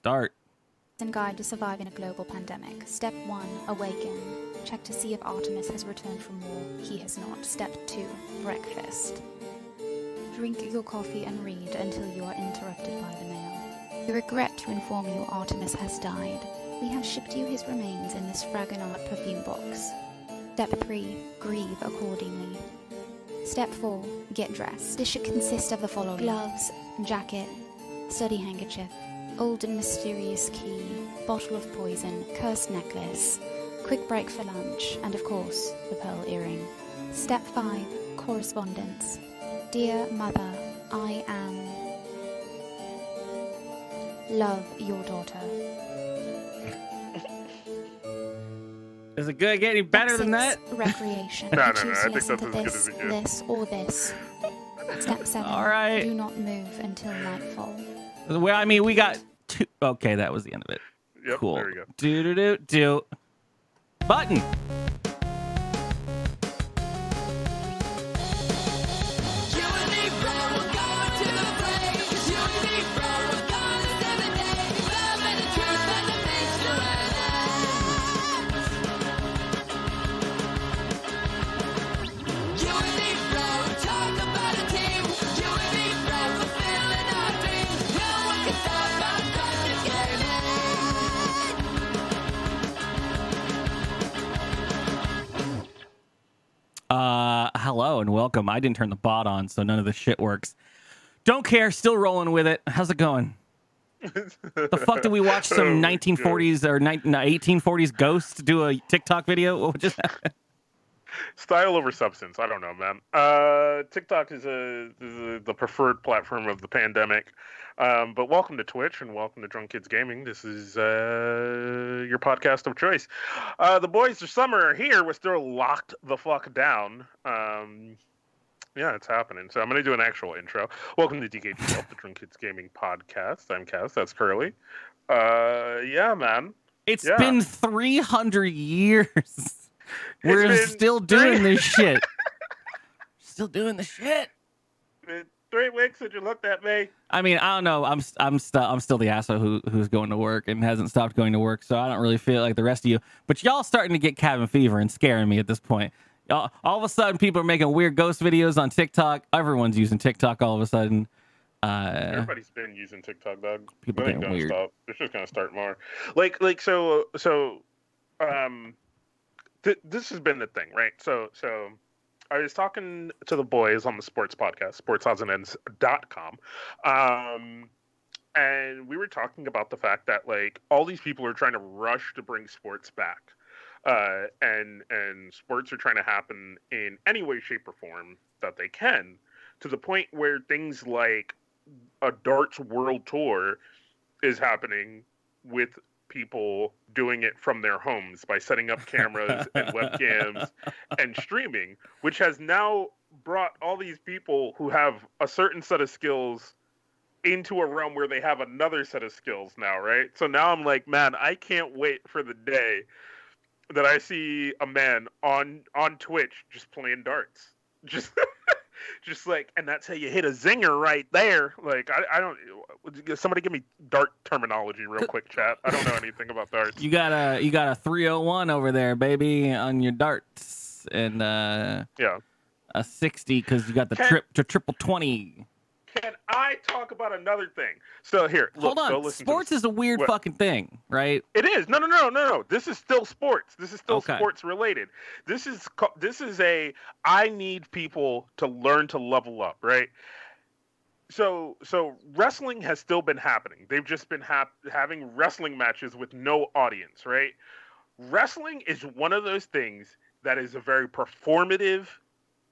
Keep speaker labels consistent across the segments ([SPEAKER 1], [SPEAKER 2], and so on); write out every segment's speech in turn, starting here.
[SPEAKER 1] Start.
[SPEAKER 2] and guide to surviving a global pandemic. Step 1 Awaken. Check to see if Artemis has returned from war. He has not. Step 2 Breakfast. Drink your coffee and read until you are interrupted by the mail. We regret to inform you Artemis has died. We have shipped you his remains in this Fragonard perfume box. Step 3 Grieve accordingly. Step 4 Get dressed. This should consist of the following gloves, jacket, study handkerchief, old and mysterious key, bottle of poison, cursed necklace, quick break for lunch, and of course, the pearl earring. Step 5 Correspondence. Dear Mother, I am. Love your daughter.
[SPEAKER 1] Is it good? Get any better than that?
[SPEAKER 2] Six, Recreation.
[SPEAKER 3] No, no, no,
[SPEAKER 2] choose
[SPEAKER 3] I think
[SPEAKER 2] listen
[SPEAKER 3] that's
[SPEAKER 2] to
[SPEAKER 3] as good
[SPEAKER 2] this,
[SPEAKER 3] as it gets.
[SPEAKER 2] this, or this. Step 7
[SPEAKER 1] All right.
[SPEAKER 2] Do not move until nightfall.
[SPEAKER 1] Well, I mean, we got two. Okay, that was the end of it.
[SPEAKER 3] Yep,
[SPEAKER 1] cool.
[SPEAKER 3] there we go.
[SPEAKER 1] Do do do do. Button. Hello and welcome. I didn't turn the bot on, so none of this shit works. Don't care. Still rolling with it. How's it going? the fuck did we watch oh, some
[SPEAKER 3] Oh,
[SPEAKER 1] 1940s or ni- 1840s ghost do a TikTok video? What just happened?
[SPEAKER 3] Style over substance. I don't know, man. Uh, TikTok is, a, is a, the preferred platform of the pandemic. Um, but welcome to Twitch and welcome to Drunk Kids Gaming. This is uh, your podcast of choice. Uh, the boys of summer are here. We're still locked the fuck down. Um, yeah, it's happening. So I'm going to do an actual intro. Welcome to DK12, the Drunk Kids Gaming podcast. I'm Kaz. That's Curly. Uh, yeah, man.
[SPEAKER 1] It's
[SPEAKER 3] Yeah.
[SPEAKER 1] been 300 years. We're
[SPEAKER 3] been
[SPEAKER 1] still doing this shit. Still doing the shit.
[SPEAKER 3] Been Three weeks since you looked at me.
[SPEAKER 1] I mean, I don't know. I'm I'm still I'm still the asshole who who's going to work and hasn't stopped going to work. So I don't really feel like the rest of you. But y'all starting to get cabin fever and scaring me at this point. Y'all, all of a sudden, people are making weird ghost videos on TikTok. Everyone's using TikTok all of a sudden. Uh,
[SPEAKER 3] Everybody's been using TikTok, dog.
[SPEAKER 1] People getting
[SPEAKER 3] gonna
[SPEAKER 1] weird.
[SPEAKER 3] Stop. It's just gonna start more. Like, like so, so, um, th- this has been the thing, right? So, so, I was talking to the boys on the sports podcast, sportsoddsandends.com, um, and we were talking about the fact that like all these people are trying to rush to bring sports back, uh, and and sports are trying to happen in any way, shape, or form that they can, to the point where things like a darts world tour is happening with people doing it from their homes by setting up cameras and webcams and streaming, which has now brought all these people who have a certain set of skills into a realm where they have another set of skills now, right? So now I'm like, man, I can't wait for the day that I see a man on on Twitch just playing darts. Just just like and that's how you hit a zinger right there. Like I, I don't somebody give me dart terminology real quick, chat. I don't know anything about darts.
[SPEAKER 1] you got a you got a 301 over there, baby, on your darts, and uh,
[SPEAKER 3] Yeah.
[SPEAKER 1] a 60 because you got the
[SPEAKER 3] Can-
[SPEAKER 1] trip to triple 20.
[SPEAKER 3] Can I talk about another thing? So here, look,
[SPEAKER 1] Hold on, sports is a weird
[SPEAKER 3] What?
[SPEAKER 1] fucking thing, right?
[SPEAKER 3] It is. No, no, no, no, no. This is still sports. This is still
[SPEAKER 1] Okay.
[SPEAKER 3] sports related. This is this is a I need people to learn to level up, right? So so wrestling has still been happening. They've just been hap- having wrestling matches with no audience, right? Wrestling is one of those things that is a very performative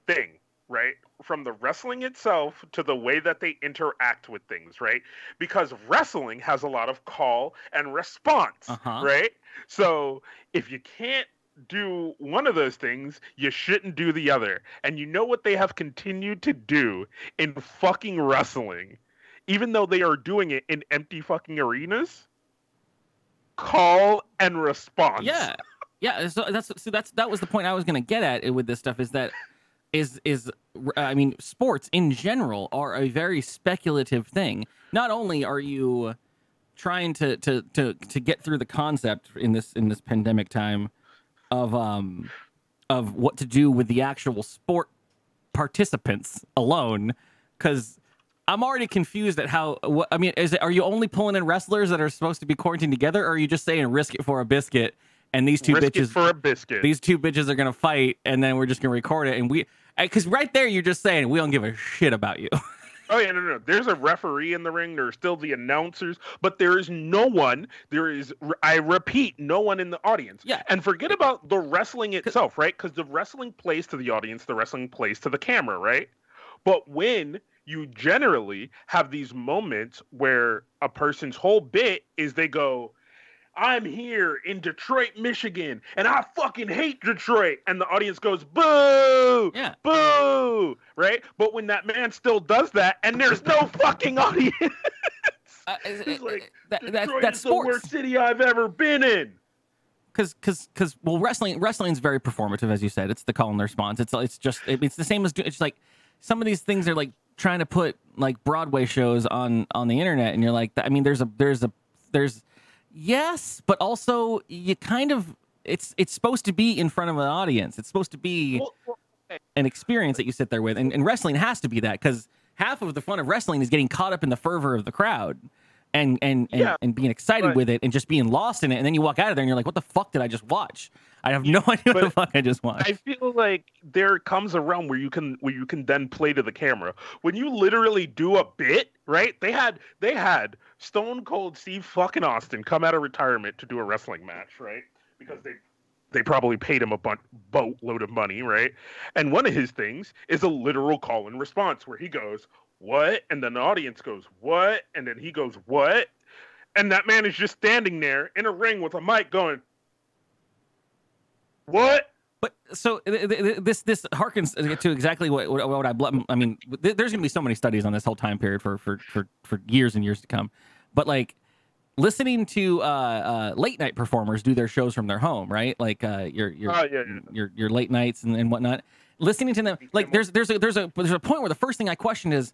[SPEAKER 3] thing, right? From the wrestling itself to the way that they interact with things, right? Because wrestling has a lot of call and response,
[SPEAKER 1] Uh-huh.
[SPEAKER 3] right? So if you can't do one of those things, you shouldn't do the other. And you know what they have continued to do in fucking wrestling, even though they are doing it in empty fucking arenas? Call and response.
[SPEAKER 1] Yeah, yeah. So that's so that's that was the point I was gonna get at with this stuff is that is is I mean sports in general are a very speculative thing. Not only are you trying to to to to get through the concept in this in this pandemic time of um of what to do with the actual sport participants alone because I'm already confused at how. What, I mean, is it are you only pulling in wrestlers that are supposed to be quarantined together, or are you just saying risk it for a biscuit? And these two
[SPEAKER 3] Risk
[SPEAKER 1] bitches
[SPEAKER 3] for a biscuit.
[SPEAKER 1] these two bitches are gonna fight, and then we're just gonna record it, and we because right there you're just saying we don't give a shit about you.
[SPEAKER 3] Oh yeah, no, no. There's a referee in the ring. There's still the announcers, but there is no one. There is, I repeat, no one in the audience.
[SPEAKER 1] Yeah.
[SPEAKER 3] And forget about the wrestling itself, right? Because the wrestling plays to the audience, the wrestling plays to the camera, right? But when you generally have these moments where a person's whole bit is they go, I'm here in Detroit, Michigan, and I fucking hate Detroit. And the audience goes, boo,
[SPEAKER 1] Yeah.
[SPEAKER 3] boo, right? But when that man still does that and there's no fucking audience,
[SPEAKER 1] Uh,
[SPEAKER 3] it's like,
[SPEAKER 1] that, that,
[SPEAKER 3] Detroit
[SPEAKER 1] that's
[SPEAKER 3] is the worst city I've ever been in.
[SPEAKER 1] because because because well wrestling wrestling's very performative as you said it's the call and response it's it's just it- it's the same as it's like some of these things are like trying to put like Broadway shows on on the internet and you're like I mean there's a there's a there's yes but also you kind of it's it's supposed to be in front of an audience it's supposed to be an experience that you sit there with. And, and wrestling has to be that because half of the fun of wrestling is getting caught up in the fervor of the crowd and and and,
[SPEAKER 3] Yeah,
[SPEAKER 1] and being excited
[SPEAKER 3] but-
[SPEAKER 1] with it and just being lost in it. And then you walk out of there and you're like, what the fuck did I just watch? I have no idea what the fuck I just watched.
[SPEAKER 3] I feel like there comes a realm where you can where you can then play to the camera. When you literally do a bit, right? They had they had Stone Cold Steve fucking Austin come out of retirement to do a wrestling match, right? Because they they probably paid him a bun- boatload of money, right? And one of his things is a literal call and response where he goes, "What?" and then the audience goes, "What?" and then he goes, "What?" and that man is just standing there in a ring with a mic going, "What?"
[SPEAKER 1] But so th- th- th- this this harkens to exactly what what, what I I mean. th- There's going to be so many studies on this whole time period for for for for years and years to come. But like listening to uh, uh, late night performers do their shows from their home, right? Like uh, your your
[SPEAKER 3] Oh, yeah, yeah.
[SPEAKER 1] your your late nights and, and whatnot. Listening to them, like there's there's a there's a there's a point where the first thing I question is,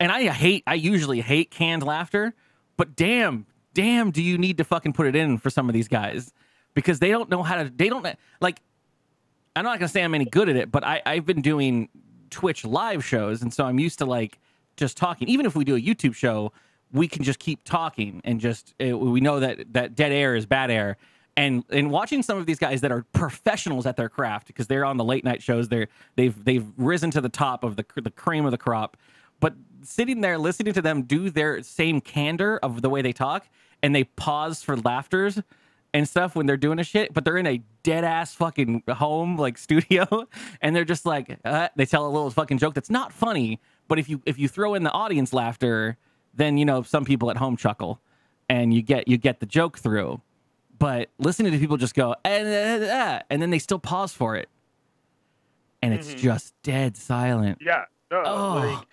[SPEAKER 1] and I hate I usually hate canned laughter, but damn damn do you need to fucking put it in for some of these guys because they don't know how to they don't like I'm not gonna say I'm any good at it, but I, I've been doing Twitch live shows, and so I'm used to like just talking. Even if we do a YouTube show, we can just keep talking and just uh, we know that that dead air is bad air. And and watching some of these guys that are professionals at their craft because they're on the late night shows, they're they've they've risen to the top of the the cream of the crop. But sitting there listening to them do their same candor of the way they talk, and they pause for laughters and stuff when they're doing a shit, but they're in a dead ass fucking home like studio, and they're just like uh, they tell a little fucking joke that's not funny, but if you if you throw in the audience laughter, then you know some people at home chuckle, and you get you get the joke through. But listening to people just go and and then they still pause for it, and it's
[SPEAKER 3] Mhm.
[SPEAKER 1] just dead silent.
[SPEAKER 3] Yeah. No,
[SPEAKER 1] Oh.
[SPEAKER 3] like,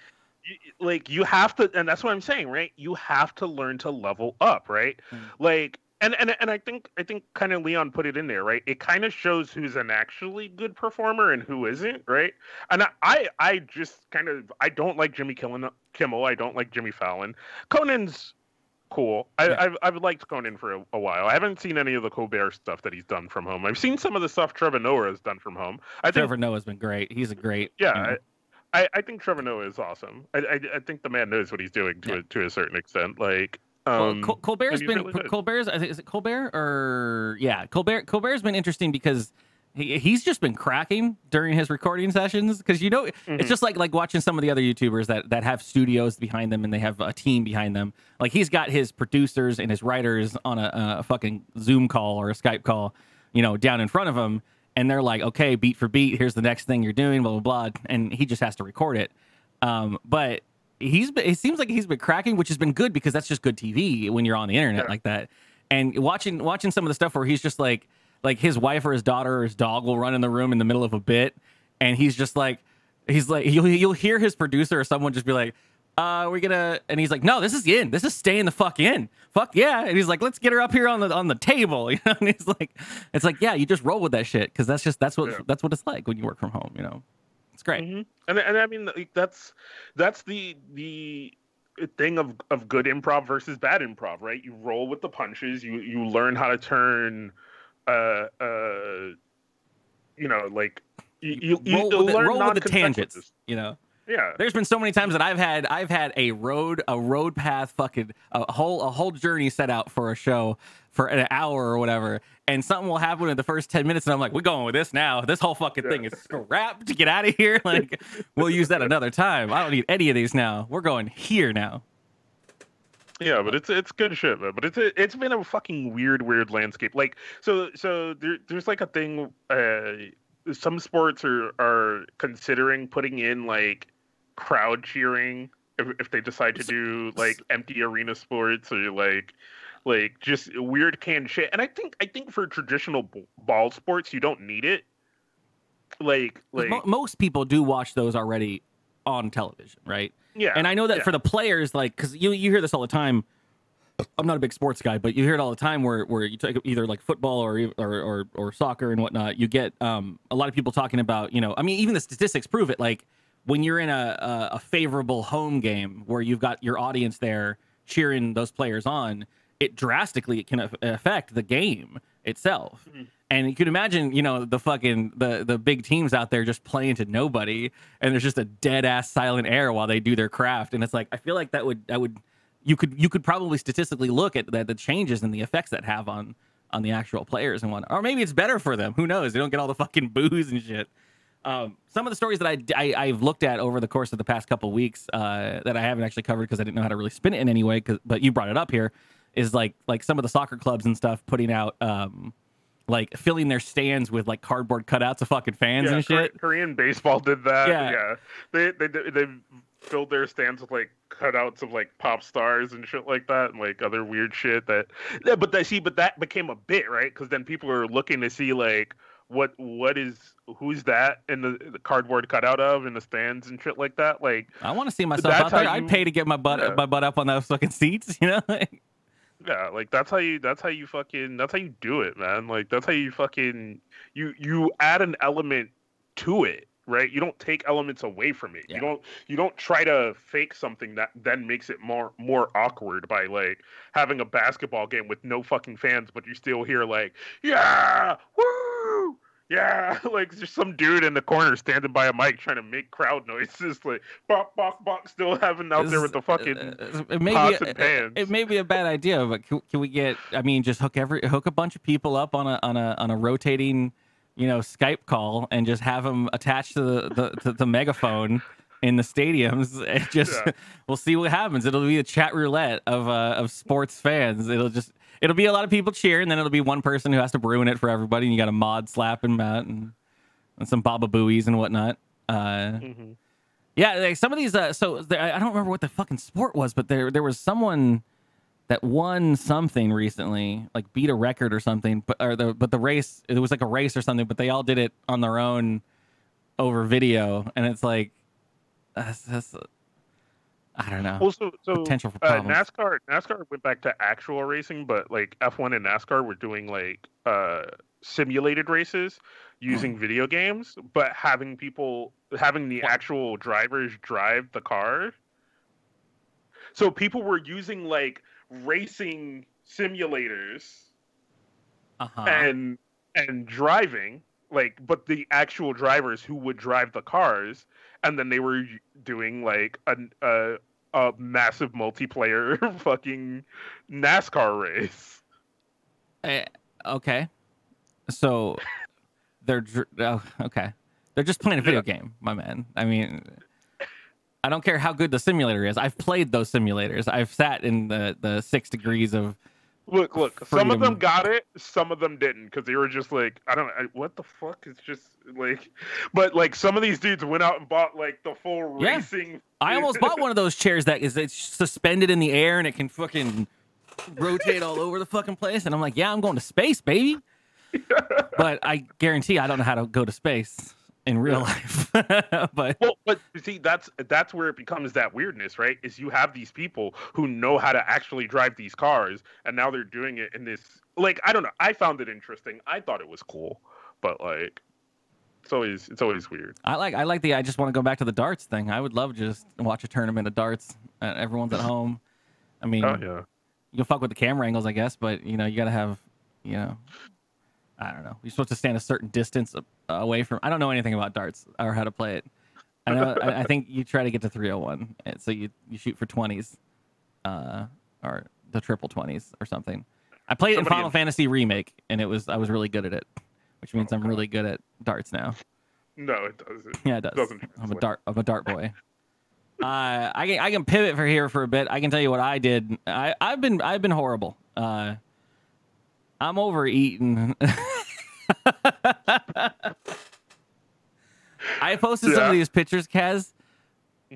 [SPEAKER 3] like you have to, and that's what I'm saying, right? You have to learn to level up, right?
[SPEAKER 1] Mm.
[SPEAKER 3] Like, and and and I think I think kind of Leon put it in there, right? It kind of shows who's an actually good performer and who isn't, right? And I I, just kind of I don't like Jimmy Kimmel. Kimmel. I don't like Jimmy Fallon. Conan's cool. I,
[SPEAKER 1] Yeah.
[SPEAKER 3] I've I've liked Conan for a, a while. I haven't seen any of the Colbert stuff that he's done from home. I've seen some of the stuff Trevor Noah has done from home. I think
[SPEAKER 1] Trevor Noah's been great. He's a great.
[SPEAKER 3] yeah,
[SPEAKER 1] you know,
[SPEAKER 3] I, I, think Trevor Noah is awesome. I, I, I think the man knows what he's doing to
[SPEAKER 1] Yeah.
[SPEAKER 3] a, to a certain extent. Like, um,
[SPEAKER 1] Col- Colbert's been
[SPEAKER 3] really.
[SPEAKER 1] Colbert's. I think is it Colbert or yeah, Colbert. Colbert's been interesting because he, he's just been cracking during his recording sessions because you know
[SPEAKER 3] Mhm.
[SPEAKER 1] it's just like like watching some of the other YouTubers that that have studios behind them and they have a team behind them. Like he's got his producers and his writers on a, a fucking Zoom call or a Skype call, you know, down in front of him, and they're like, okay, beat for beat, here's the next thing you're doing, blah blah blah, and he just has to record it. Um, but he's been, it seems like he's been cracking, which has been good because that's just good TV when you're on the internet
[SPEAKER 3] Yeah.
[SPEAKER 1] like that. And watching watching some of the stuff where he's just like like his wife or his daughter or his dog will run in the room in the middle of a bit, and he's just like he's like you'll you'll hear his producer or someone just be like. Uh, we're gonna, and he's like, no, this is in. This is staying the fuck in. Fuck yeah. And he's like, let's get her up here on the on the table. You know, and he's like, it's like, yeah, you just roll with that shit because that's just that's what
[SPEAKER 3] Yeah.
[SPEAKER 1] that's what it's like when you work from home. You know, it's great.
[SPEAKER 3] Mhm. and and I mean that's that's the the thing of of good improv versus bad improv, right? You roll with the punches. You you learn how to turn, uh, uh, you know, like you you,
[SPEAKER 1] roll
[SPEAKER 3] you
[SPEAKER 1] with, the,
[SPEAKER 3] learn
[SPEAKER 1] roll with the tangents. You know,
[SPEAKER 3] Yeah,
[SPEAKER 1] there's been so many times that I've had I've had a road a road path fucking a whole a whole journey set out for a show for an hour or whatever, and something will happen in the first ten minutes, and I'm like, we're going with this now. This whole fucking thing is scrapped. Get out of here. Like, we'll use that another time. I don't need any of these now. We're going here now.
[SPEAKER 3] Yeah, but it's it's good shit, man. But it's it's been a fucking weird, weird landscape. Like so so there, there's like a thing. Uh, some sports are are considering putting in like crowd cheering if, if they decide to do like empty arena sports or like like just weird canned shit. And I think I think for traditional ball sports you don't need it. Like like
[SPEAKER 1] mo- most people do watch those already on television, right?
[SPEAKER 3] yeah.
[SPEAKER 1] And I know that
[SPEAKER 3] yeah.
[SPEAKER 1] for the players, like, because you you hear this all the time. I'm not a big sports guy, but you hear it all the time where where you take either like football or or or, or soccer and whatnot. You get um, a lot of people talking about, you know, I mean, even the statistics prove it. Like when you're in a, a, a favorable home game where you've got your audience there cheering those players on, it drastically can aff- affect the game itself.
[SPEAKER 3] Mhm.
[SPEAKER 1] And you can imagine, you know, the fucking the the big teams out there just playing to nobody, and there's just a dead ass silent air while they do their craft. And it's like I feel like that would that would you could you could probably statistically look at the, the changes and the effects that have on on the actual players and whatnot. Or maybe it's better for them. Who knows? They don't get all the fucking booze and shit. Um, some of the stories that I, I have looked at over the course of the past couple weeks uh, that I haven't actually covered because I didn't know how to really spin it in any way. 'cause- But you brought it up here is like like some of the soccer clubs and stuff putting out um, like filling their stands with like cardboard cutouts of fucking fans
[SPEAKER 3] yeah,
[SPEAKER 1] and shit.
[SPEAKER 3] Korean baseball did that.
[SPEAKER 1] Yeah.
[SPEAKER 3] Yeah, they they they filled their stands with like cutouts of like pop stars and shit like that, and like other weird shit that. Yeah, but that see, but that became a bit right because then people are looking to see like what what is who's that in the, the cardboard cutout of in the stands and shit like that. Like
[SPEAKER 1] I want to see myself out there.
[SPEAKER 3] how
[SPEAKER 1] I'd pay to get my butt
[SPEAKER 3] Yeah.
[SPEAKER 1] my butt up on those fucking seats. You know.
[SPEAKER 3] yeah, like that's how you that's how you fucking that's how you do it, man. Like that's how you fucking you you add an element to it, right? You don't take elements away from it.
[SPEAKER 1] Yeah.
[SPEAKER 3] You don't you don't try to fake something that then makes it more more awkward by like having a basketball game with no fucking fans, but you still hear like, yeah, woo, yeah, like just some dude in the corner standing by a mic trying to make crowd noises, like bok bok bok, still having out there with the fucking.
[SPEAKER 1] Uh, it may
[SPEAKER 3] pots
[SPEAKER 1] be,
[SPEAKER 3] and pans.
[SPEAKER 1] It may be a bad idea, but can, can we get? I mean, just hook every hook a bunch of people up on a on a on a rotating, you know, Skype call and just have them attached to the the, to the megaphone in the stadiums. And just
[SPEAKER 3] Yeah.
[SPEAKER 1] we'll see what happens. It'll be a chat roulette of uh, of sports fans. It'll just it'll be a lot of people cheering, then it'll be one person who has to ruin it for everybody, and you got a mod slapping Matt and and some Baba Booeys and whatnot. Uh,
[SPEAKER 3] Mhm.
[SPEAKER 1] yeah, like some of these. Uh, so there, I don't remember what the fucking sport was, but there there was someone that won something recently, like beat a record or something. But or the but the race it was like a race or something. But they all did it on their own over video, and it's like that's, that's I don't know.
[SPEAKER 3] Well, so,
[SPEAKER 1] Potential for
[SPEAKER 3] uh. NASCAR NASCAR went back to actual racing, but like F1 and NASCAR were doing like uh, simulated races using video games, but having people having the
[SPEAKER 1] What?
[SPEAKER 3] actual drivers drive the car. So people were using like racing simulators
[SPEAKER 1] Uh-huh.
[SPEAKER 3] and and driving like but the actual drivers who would drive the cars and then they were doing like a a, a massive multiplayer fucking NASCAR race.
[SPEAKER 1] Eh, okay, so they're oh, okay. They're just playing a video game, my man. I mean, I don't care how good the simulator is. I've played those simulators. I've sat in the the six degrees of
[SPEAKER 3] Look, look. Some of them got it, some of them didn't, because they were just like, I don't, I, what the fuck? is just like, but like some of these dudes went out and bought like the full
[SPEAKER 1] Yeah.
[SPEAKER 3] racing.
[SPEAKER 1] I almost bought one of those chairs that is it's suspended in the air and it can fucking rotate all over the fucking place. And I'm like, yeah, I'm going to space, baby. but I guarantee I don't know how to go to space in real life. but
[SPEAKER 3] Well, but you see, that's that's where it becomes that weirdness, right? Is you have these people who know how to actually drive these cars, and now they're doing it in this. Like, I don't know. I found it interesting. I thought it was cool, but like, It's always it's always weird.
[SPEAKER 1] I like I like the I just want to go back to the darts thing. I would love just watch a tournament of darts. Uh, everyone's at home. I mean,
[SPEAKER 3] Oh yeah.
[SPEAKER 1] you can fuck with the camera angles, I guess, but you know you gotta have, you know, I don't know. You're supposed to stand a certain distance away from. I don't know anything about darts or how to play it. I know. I, I think you try to get to 301, and so you you shoot for 20s, uh, or the triple 20s or something. I played it in Final
[SPEAKER 3] in-
[SPEAKER 1] Fantasy Remake, and it was I was really good at it, which means I'm
[SPEAKER 3] Okay.
[SPEAKER 1] really good at darts now.
[SPEAKER 3] No, it doesn't.
[SPEAKER 1] Yeah, it does.
[SPEAKER 3] Doesn't
[SPEAKER 1] I'm a dart. I'm a dart boy. Uh, I can I can pivot for here for a bit. I can tell you what I did. I I've been I've been horrible. Uh, I'm overeating. I posted some of these pictures, Kaz.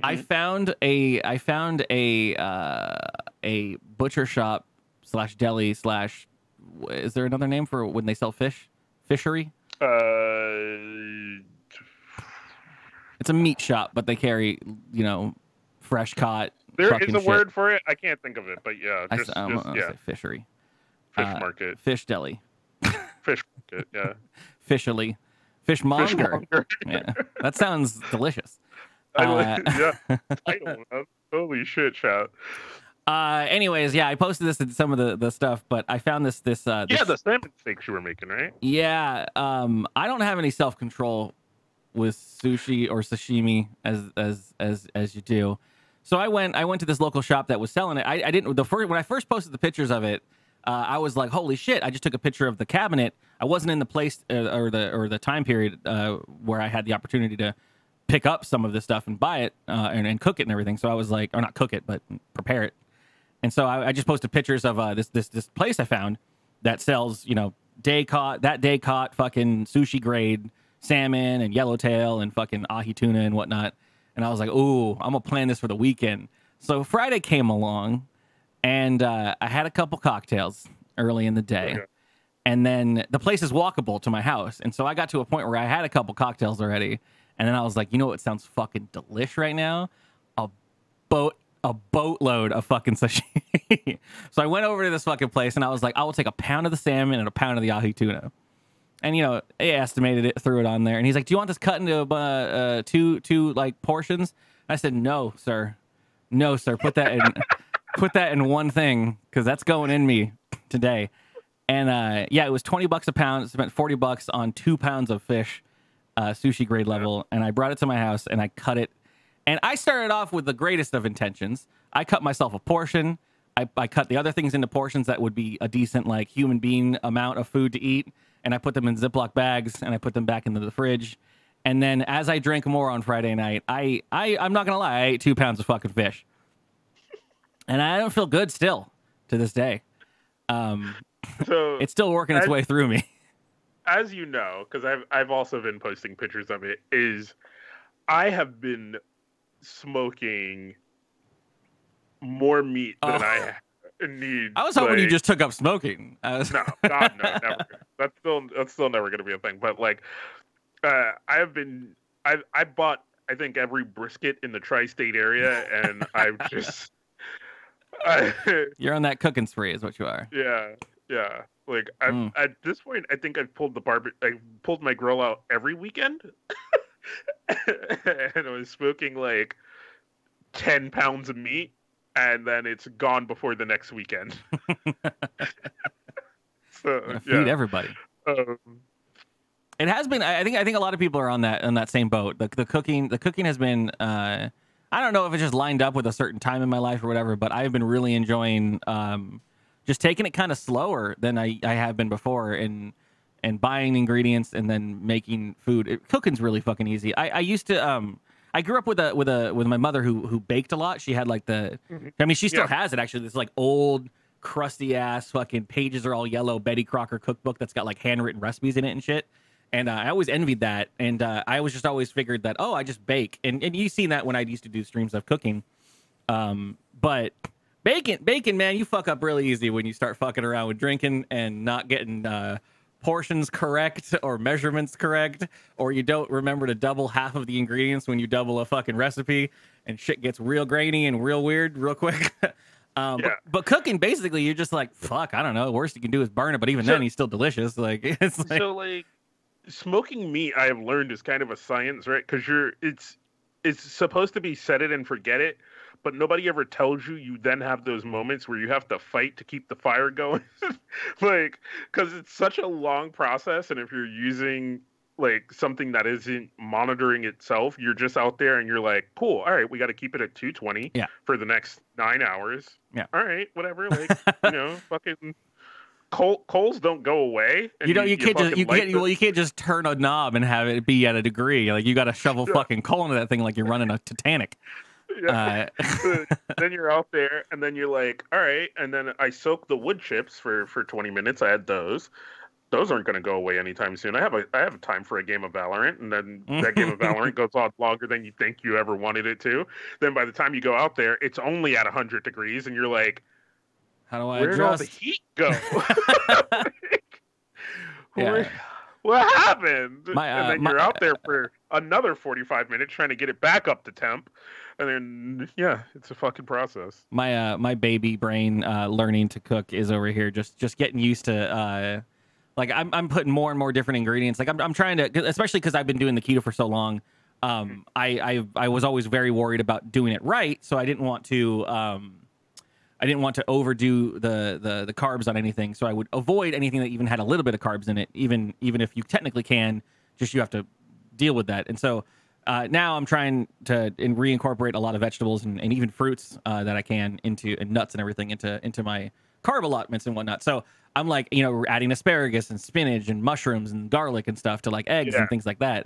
[SPEAKER 1] I
[SPEAKER 3] Mhm.
[SPEAKER 1] found a I found a uh, a butcher shop slash deli slash. Is there another name for when they sell fish? Fishery.
[SPEAKER 3] Uh,
[SPEAKER 1] It's a meat shop, but they carry, you know, fresh caught.
[SPEAKER 3] there is a
[SPEAKER 1] shit.
[SPEAKER 3] word for it. I can't think of it, but yeah,
[SPEAKER 1] I,
[SPEAKER 3] just,
[SPEAKER 1] I'm
[SPEAKER 3] just yeah,
[SPEAKER 1] say fishery,
[SPEAKER 3] fish
[SPEAKER 1] uh,
[SPEAKER 3] market,
[SPEAKER 1] fish deli,
[SPEAKER 3] fish market, yeah,
[SPEAKER 1] fishily, fishmonger.
[SPEAKER 3] fishmonger.
[SPEAKER 1] yeah, that sounds delicious.
[SPEAKER 3] I
[SPEAKER 1] Uh,
[SPEAKER 3] yeah, I don't know. Holy shit, chat.
[SPEAKER 1] Uh, anyways, yeah, I posted this in some of the, the stuff, but I found this this uh this,
[SPEAKER 3] Yeah, the salmon steaks you were making, right?
[SPEAKER 1] yeah. Um, I don't have any self control with sushi or sashimi as as as as you do. So I went I went to this local shop that was selling it. I, I didn't the first when I first posted the pictures of it, uh, I was like, holy shit! I just took a picture of the cabinet. I wasn't in the place uh, or the or the time period uh, where I had the opportunity to pick up some of this stuff and buy it uh, and, and cook it and everything. So I was like, or not cook it, but prepare it. And so I, I just posted pictures of uh, this this this place I found that sells you know day caught that day caught fucking sushi grade salmon and yellowtail and fucking ahi tuna and whatnot. And I was like, ooh, I'm gonna plan this for the weekend. So Friday came along, and uh, I had a couple cocktails early in the day.
[SPEAKER 3] Okay.
[SPEAKER 1] And then the place is walkable to my house. And so I got to a point where I had a couple cocktails already. And then I was like, you know what sounds fucking delish right now? A boat a boatload of fucking sashimi. so I went over to this fucking place and I was like, I will take a pound of the salmon and a pound of the ahi tuna. And you know, he estimated it, threw it on there, and he's like, "Do you want this cut into uh, uh, two two like portions?" I said, "No, sir, no, sir. Put that in, put that in one thing because that's going in me today." And uh, yeah, it was twenty bucks a pound. Spent forty bucks on two pounds of fish, uh, sushi grade level, and I brought it to my house and I cut it. And I started off with the greatest of intentions. I cut myself a portion. I, I cut the other things into portions that would be a decent like human being amount of food to eat, and I put them in Ziploc bags and I put them back into the fridge. And then as I drank more on Friday night, I, I I'm not gonna lie, I ate two pounds of fucking fish, and I don't feel good still to this day. Um,
[SPEAKER 3] So
[SPEAKER 1] it's still working its
[SPEAKER 3] I-
[SPEAKER 1] way through me.
[SPEAKER 3] as you know, because I've I've also been posting pictures of it, is I have been smoking more meat than
[SPEAKER 1] Oh.
[SPEAKER 3] I need.
[SPEAKER 1] I was hoping you just took up smoking. Was,
[SPEAKER 3] no, God no, never. That's still that's still never gonna be a thing. But like, uh, I have been I I bought I think every brisket in the tri-state area, and I've just. I,
[SPEAKER 1] You're on that cooking spree, is what you are.
[SPEAKER 3] Yeah, yeah. Like I've,
[SPEAKER 1] Mm.
[SPEAKER 3] at this point, I think I've pulled the barbe I pulled my grill out every weekend, and I was smoking like ten pounds of meat, and then it's gone before the next weekend. so
[SPEAKER 1] feed
[SPEAKER 3] yeah,
[SPEAKER 1] everybody.
[SPEAKER 3] um,
[SPEAKER 1] It has been. I I think. I think a lot of people are on that on that same boat. The, the cooking. The cooking has been. Uh, I don't know if it just lined up with a certain time in my life or whatever, but I've been really enjoying um, just taking it kind of slower than I, I have been before, and and buying ingredients and then making food. It, cooking's really fucking easy. I, I used to. Um, I grew up with a with a with my mother who who baked a lot. She had like the.
[SPEAKER 3] Mhm.
[SPEAKER 1] I mean, she still
[SPEAKER 3] Yeah.
[SPEAKER 1] has it actually. This like old crusty ass fucking pages are all yellow Betty Crocker cookbook that's got like handwritten recipes in it and shit. And uh, I always envied that, and uh, I was just always figured that oh, I just bake, and and you've seen that when I used to do streams of cooking. Um, but bacon, bacon, man, you fuck up really easy when you start fucking around with drinking and not getting uh, portions correct or measurements correct, or you don't remember to double half of the ingredients when you double a fucking recipe, and shit gets real grainy and real weird real quick. Um,
[SPEAKER 3] Yeah.
[SPEAKER 1] but, but cooking, basically, you're just like, fuck, I don't know. The worst you can do is burn it, but even
[SPEAKER 3] So-
[SPEAKER 1] then, he's still delicious. Like, it's like,
[SPEAKER 3] so like smoking meat I have learned is kind of a science, right? Because you're it's it's supposed to be set it and forget it, but nobody ever tells you you then have those moments where you have to fight to keep the fire going, like because it's such a long process, and if you're using like something that isn't monitoring itself, you're just out there and you're like, cool, all right, we got to keep it at 220
[SPEAKER 1] Yeah.
[SPEAKER 3] for the next nine hours.
[SPEAKER 1] Yeah.
[SPEAKER 3] All right, whatever. Like, you know, fucking coal, coals don't go away.
[SPEAKER 1] You don't. You, can't just. You can't. Well, you can't just turn a knob and have it be at a degree. Like you got to shovel
[SPEAKER 3] Yeah.
[SPEAKER 1] fucking coal into that thing like you're running a Titanic.
[SPEAKER 3] Yeah.
[SPEAKER 1] Uh,
[SPEAKER 3] then you're out there, and then you're like, all right. And then I soak the wood chips for for 20 minutes. I had those. Those aren't going to go away anytime soon. I have a I have time for a game of Valorant, and then that game of Valorant goes on longer than you think you ever wanted it to. Then by the time you go out there, it's only at 100 degrees, and you're like,
[SPEAKER 1] how do I
[SPEAKER 3] where did all the heat go?
[SPEAKER 1] Yeah.
[SPEAKER 3] What happened?
[SPEAKER 1] My, uh,
[SPEAKER 3] and then
[SPEAKER 1] my-
[SPEAKER 3] you're out there for another 45 minutes trying to get it back up to temp. And then, yeah, it's a fucking process.
[SPEAKER 1] my uh my baby brain uh learning to cook is over here just just getting used to uh like i'm, I'm putting more and more different ingredients like i'm, I'm trying to, especially because i've been doing the keto for so long um I, I i was always very worried about doing it right so i didn't want to um i didn't want to overdo the the the carbs on anything so i would avoid anything that even had a little bit of carbs in it even even if you technically can just you have to deal with that and so uh, now I'm trying to in reincorporate a lot of vegetables and, and even fruits uh, that I can into and nuts and everything into into my carb allotments and whatnot. So I'm like, you know, adding asparagus and spinach and mushrooms and garlic and stuff to like eggs
[SPEAKER 3] Yeah.
[SPEAKER 1] and things like that.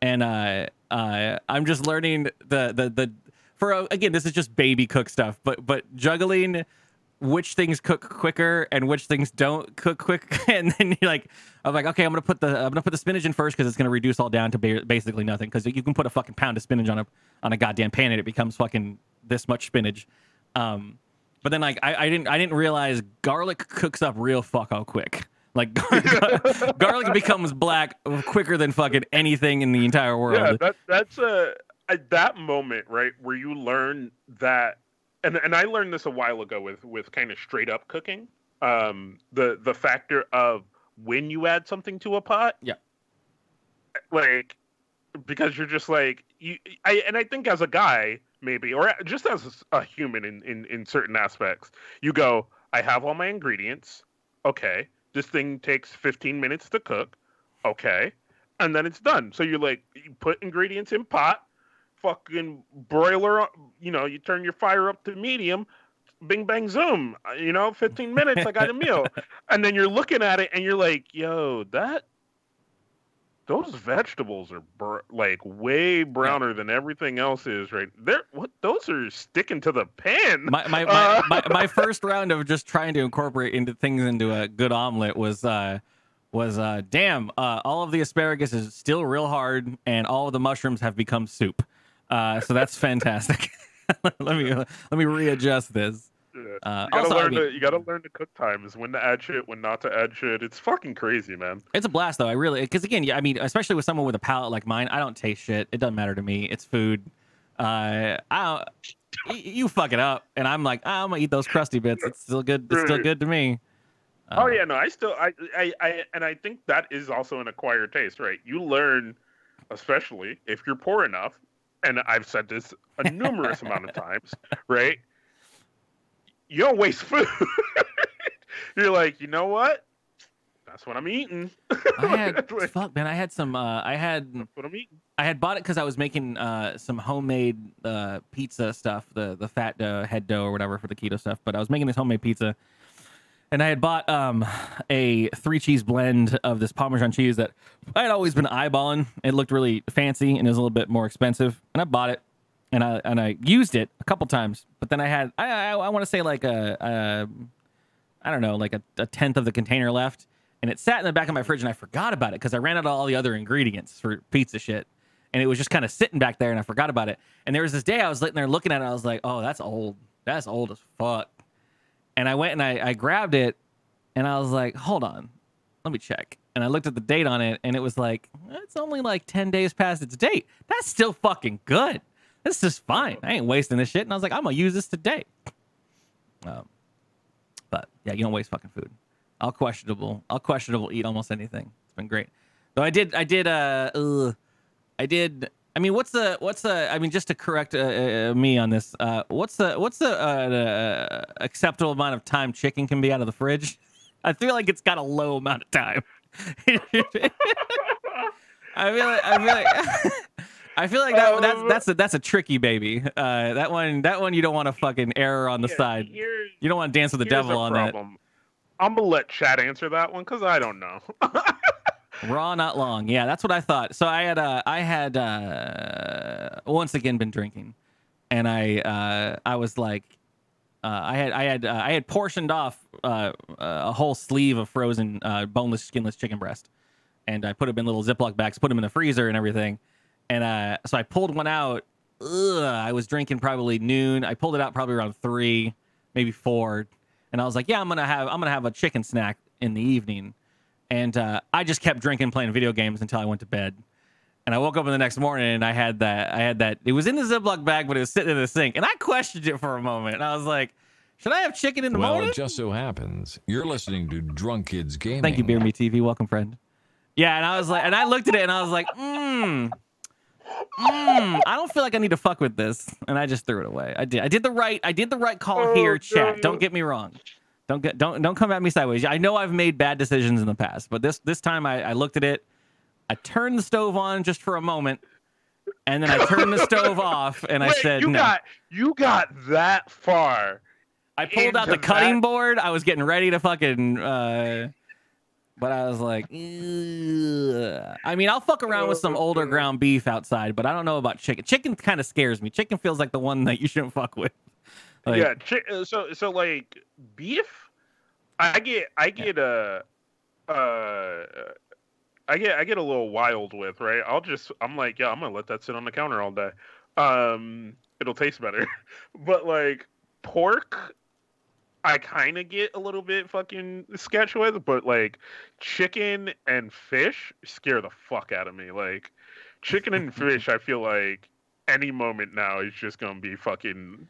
[SPEAKER 1] And uh, uh, I'm just learning the the the for uh, again, this is just baby cook stuff, but but juggling which things cook quicker and which things don't cook quick. And then you're like i'm like okay i'm gonna put the i'm gonna put the spinach in first because it's gonna reduce all down to ba- basically nothing. Because you can put a fucking pound of spinach on a on a goddamn pan and it becomes fucking this much spinach. Um but then like i, I didn't i didn't realize garlic cooks up real fuck all quick. Like garlic becomes black quicker than fucking anything in the entire world.
[SPEAKER 3] Yeah, that that's a that moment, right, where you learn that, and and I learned this a while ago with with kind of straight up cooking. Um, the the factor of when you add something to a pot.
[SPEAKER 1] Yeah.
[SPEAKER 3] Like, because you're just like you, I and I think as a guy maybe, or just as a human in in in certain aspects, you go, I have all my ingredients. Okay, this thing takes 15 minutes to cook. Okay, and then it's done. So you're like you put ingredients in pot, fucking broiler. You know, you turn your fire up to medium. Bing bang zoom. uh, You know, 15 minutes. I got a meal. And then you're looking at it and you're like, yo, that. Those vegetables are bur- like way browner than everything else is, right? They're what? Those are sticking to the pan.
[SPEAKER 1] my my,
[SPEAKER 3] Uh,
[SPEAKER 1] my, my my first round of just trying to incorporate into things into a good omelet was uh was uh damn uh all of the asparagus is still real hard and all of the mushrooms have become soup uh so that's fantastic. Let me let me readjust this. Uh
[SPEAKER 3] you gotta
[SPEAKER 1] also I
[SPEAKER 3] learn
[SPEAKER 1] mean,
[SPEAKER 3] to you gotta learn to cook times when to add shit, when not to add shit. It's fucking crazy, man.
[SPEAKER 1] it's a blast though. I really because again yeah i mean especially with someone with a palate like mine i don't taste shit. It doesn't matter to me. It's food. Uh i don't you fuck it up and i'm like "Ah, i'm gonna eat those crusty bits. It's still good it's still good to me.
[SPEAKER 3] Oh
[SPEAKER 1] Uh,
[SPEAKER 3] yeah, no, I still I, I I and I think that is also an acquired taste, right? You learn, especially if you're poor enough, and I've said this a numerous amount of times, right? You don't waste food. you're like, you know what? That's what I'm eating.
[SPEAKER 1] I had fuck man. I had some. Uh, I had
[SPEAKER 3] that's what I'm eating.
[SPEAKER 1] I had bought it because I was making uh, some homemade uh, pizza stuff, the the fat dough, head dough or whatever for the keto stuff. But I was making this homemade pizza, and I had bought um, a three cheese blend of this Parmesan cheese that I had always been eyeballing. It looked really fancy and it was a little bit more expensive, and I bought it. And I and I used it a couple times, but then I had I I, I want to say like a, a I don't know like a, a tenth of the container left, and it sat in the back of my fridge, and I forgot about it because I ran out of all the other ingredients for pizza shit, and it was just kind of sitting back there, and I forgot about it. And there was this day I was sitting there looking at it, I was like, oh, that's old, that's old as fuck. And I went and I, I grabbed it, and I was like, hold on, let me check. And I looked at the date on it, and it was like, it's only like ten days past its date. That's still fucking good. This is fine. I ain't wasting this shit. And I was like, I'm gonna use this today. Um, but yeah, you don't waste fucking food. I'll questionable. I'll questionable eat almost anything. It's been great. Though I did, I did, uh, ugh, I did. I mean, what's the, what's the? I mean, just to correct uh, uh, me on this, uh, what's the, what's the uh, uh, acceptable amount of time chicken can be out of the fridge? I feel like it's got a low amount of time. I feel like, I feel like. I feel like that, that's
[SPEAKER 3] Um,
[SPEAKER 1] that's a that's a tricky baby. Uh, that one that one you don't want to fucking error on the
[SPEAKER 3] Yeah,
[SPEAKER 1] side. You don't want to dance with the devil on that.
[SPEAKER 3] I'm gonna let Chad answer that one because I don't know.
[SPEAKER 1] Raw, not long. Yeah, that's what I thought. So I had uh, I had uh, once again been drinking, and I uh, I was like, uh, I had I had uh, I had portioned off uh, a whole sleeve of frozen uh, boneless, skinless chicken breast, and I put them in little Ziploc bags, put them in the freezer and everything, and uh, so I pulled one out. Ugh, I was drinking probably noon. I pulled it out probably around three, maybe four, and I was like, yeah, I'm gonna have I'm gonna have a chicken snack in the evening and uh, I just kept drinking, playing video games until I went to bed. And I woke up in the next morning and I had that. I had that. It was in the Ziploc bag, but it was sitting in the sink. And I questioned it for a moment. And I was like, "Should I have chicken in the
[SPEAKER 4] Well,
[SPEAKER 1] morning?"
[SPEAKER 4] it just so happens you're listening to Drunk Kids Gaming.
[SPEAKER 1] Thank you, Beer Me TV. Welcome, friend. Yeah, and I was like, and I looked at it and I was like, "Mmm, mmm. I don't feel like I need to fuck with this." And I just threw it away. I did. I did the right. I did the right call
[SPEAKER 3] Oh,
[SPEAKER 1] here, chat. Don't get me wrong. Don't get don't don't come at me sideways. I know I've made bad decisions in the past, but this this time I, I looked at it. I turned the stove on just for a moment, and then I turned the stove off, and I
[SPEAKER 3] Wait,
[SPEAKER 1] said
[SPEAKER 3] you
[SPEAKER 1] no.
[SPEAKER 3] got you got that far.
[SPEAKER 1] I pulled out the cutting
[SPEAKER 3] that-
[SPEAKER 1] board. I was getting ready to fucking. Uh, but I was like, "Ugh." I mean, I'll fuck around with some older ground beef outside, but I don't know about chicken. Chicken kind of scares me. Chicken feels like the one that you shouldn't fuck with. Like,
[SPEAKER 3] yeah, chi- uh, so so like beef, I get I get a uh I get I get a little wild with, right? I'll just I'm like, yeah, I'm gonna let that sit on the counter all day. Um it'll taste better. but like pork I kind of get a little bit fucking sketch with, but like chicken and fish scare the fuck out of me. Like chicken and fish, I feel like any moment now is just gonna be fucking.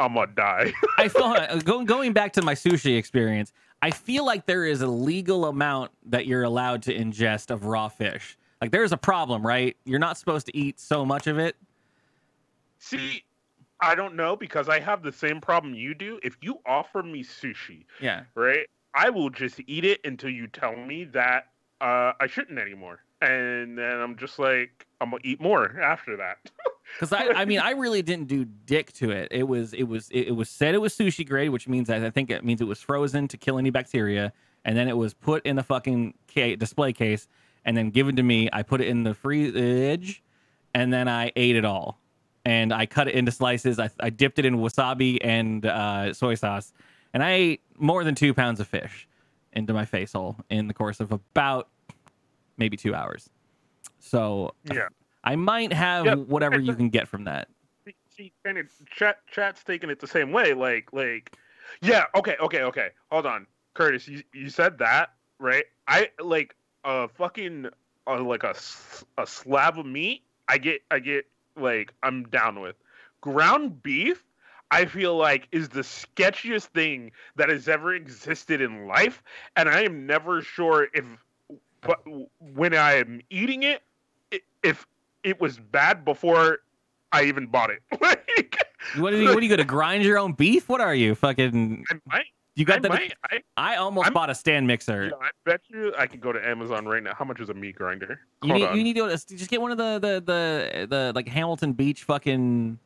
[SPEAKER 3] I'm gonna die.
[SPEAKER 1] I feel uh, going going back to my sushi experience. I feel like there is a legal amount that you're allowed to ingest of raw fish. Like there's a problem, right? You're not supposed to eat so much of it.
[SPEAKER 3] See, I don't know because I have the same problem you do. If you offer me sushi,
[SPEAKER 1] Yeah.
[SPEAKER 3] right, I will just eat it until you tell me that uh, I shouldn't anymore, and then I'm just like, I'm gonna eat more after that.
[SPEAKER 1] Because I, I mean, I really didn't do dick to it. It was, it was, it, was said it was sushi grade, which means I, I think it means it was frozen to kill any bacteria, and then it was put in the fucking display case, and then given to me. I put it in the fridge, and then I ate it all, and I cut it into slices. I, I dipped it in wasabi and uh, soy sauce, and I ate more than two pounds of fish into my face hole in the course of about maybe two hours. So
[SPEAKER 3] yeah.
[SPEAKER 1] I might have
[SPEAKER 3] Yeah,
[SPEAKER 1] whatever you can get from that.
[SPEAKER 3] See- See, kind of chat chat's taking it the same way. Like, like, yeah, okay, okay, okay. Hold on, Curtis. You you said that right? I like a fucking uh, like a a slab of meat. I get I get like I'm down with ground beef. I feel like is the sketchiest thing that has ever existed in life, and I am never sure if, but when I am eating it, if it was bad before I even bought it. like,
[SPEAKER 1] What are you? What are you going to grind your own beef? What are you fucking?
[SPEAKER 3] I might,
[SPEAKER 1] You
[SPEAKER 3] I
[SPEAKER 1] got the?
[SPEAKER 3] might, I,
[SPEAKER 1] I almost
[SPEAKER 3] I'm-
[SPEAKER 1] bought a stand mixer.
[SPEAKER 3] you know, I bet you I could go to Amazon right now. How much is a meat grinder?
[SPEAKER 1] You need, you need to to- just get one of the the the the like Hamilton Beach fucking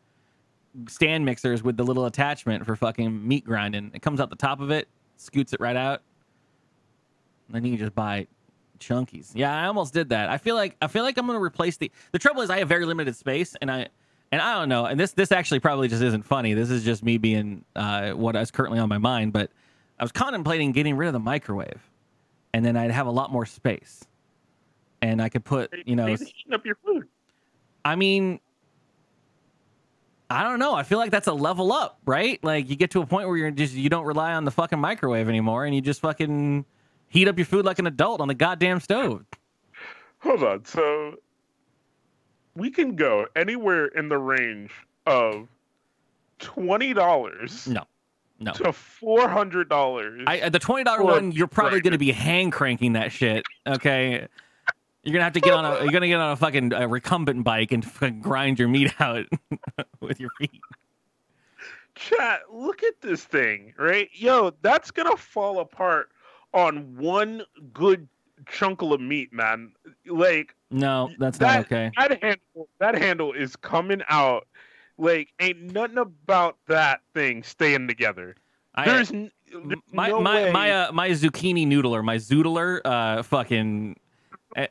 [SPEAKER 1] stand mixers with the little attachment for fucking meat grinding. It comes out the top of it, scoots it right out. And then you can just buy chunkies. Yeah, I almost did that. I feel like I feel like I'm gonna replace the. The trouble is I have very limited space, and I and I don't know. And this this actually probably just isn't funny. This is just me being uh, what is currently on my mind. But I was contemplating getting rid of the microwave, and then I'd have a lot more space, and I could put you know.
[SPEAKER 3] Eating up your food.
[SPEAKER 1] I mean, I don't know. I feel like that's a level up, right? Like you get to a point where you're just you don't rely on the fucking microwave anymore, and you just fucking heat up your food like an adult on the goddamn stove.
[SPEAKER 3] Hold on. So we can go anywhere in the range of twenty dollars
[SPEAKER 1] No, no.
[SPEAKER 3] to four hundred dollars.
[SPEAKER 1] I, the twenty dollar one, you're probably going to be hand cranking that shit. Okay, You're gonna have to get on a. You're gonna get on a fucking uh, recumbent bike and grind your meat out with your feet.
[SPEAKER 3] Chat, look at this thing, right? Yo, that's gonna fall apart on one good chunk of meat, man. Like
[SPEAKER 1] No, that's
[SPEAKER 3] that,
[SPEAKER 1] not okay.
[SPEAKER 3] That handle, that handle is coming out. Like, ain't nothing about that thing staying together.
[SPEAKER 1] I,
[SPEAKER 3] There's,
[SPEAKER 1] my
[SPEAKER 3] no
[SPEAKER 1] my
[SPEAKER 3] way.
[SPEAKER 1] my uh, my zucchini noodler, my zoodler, uh, fucking,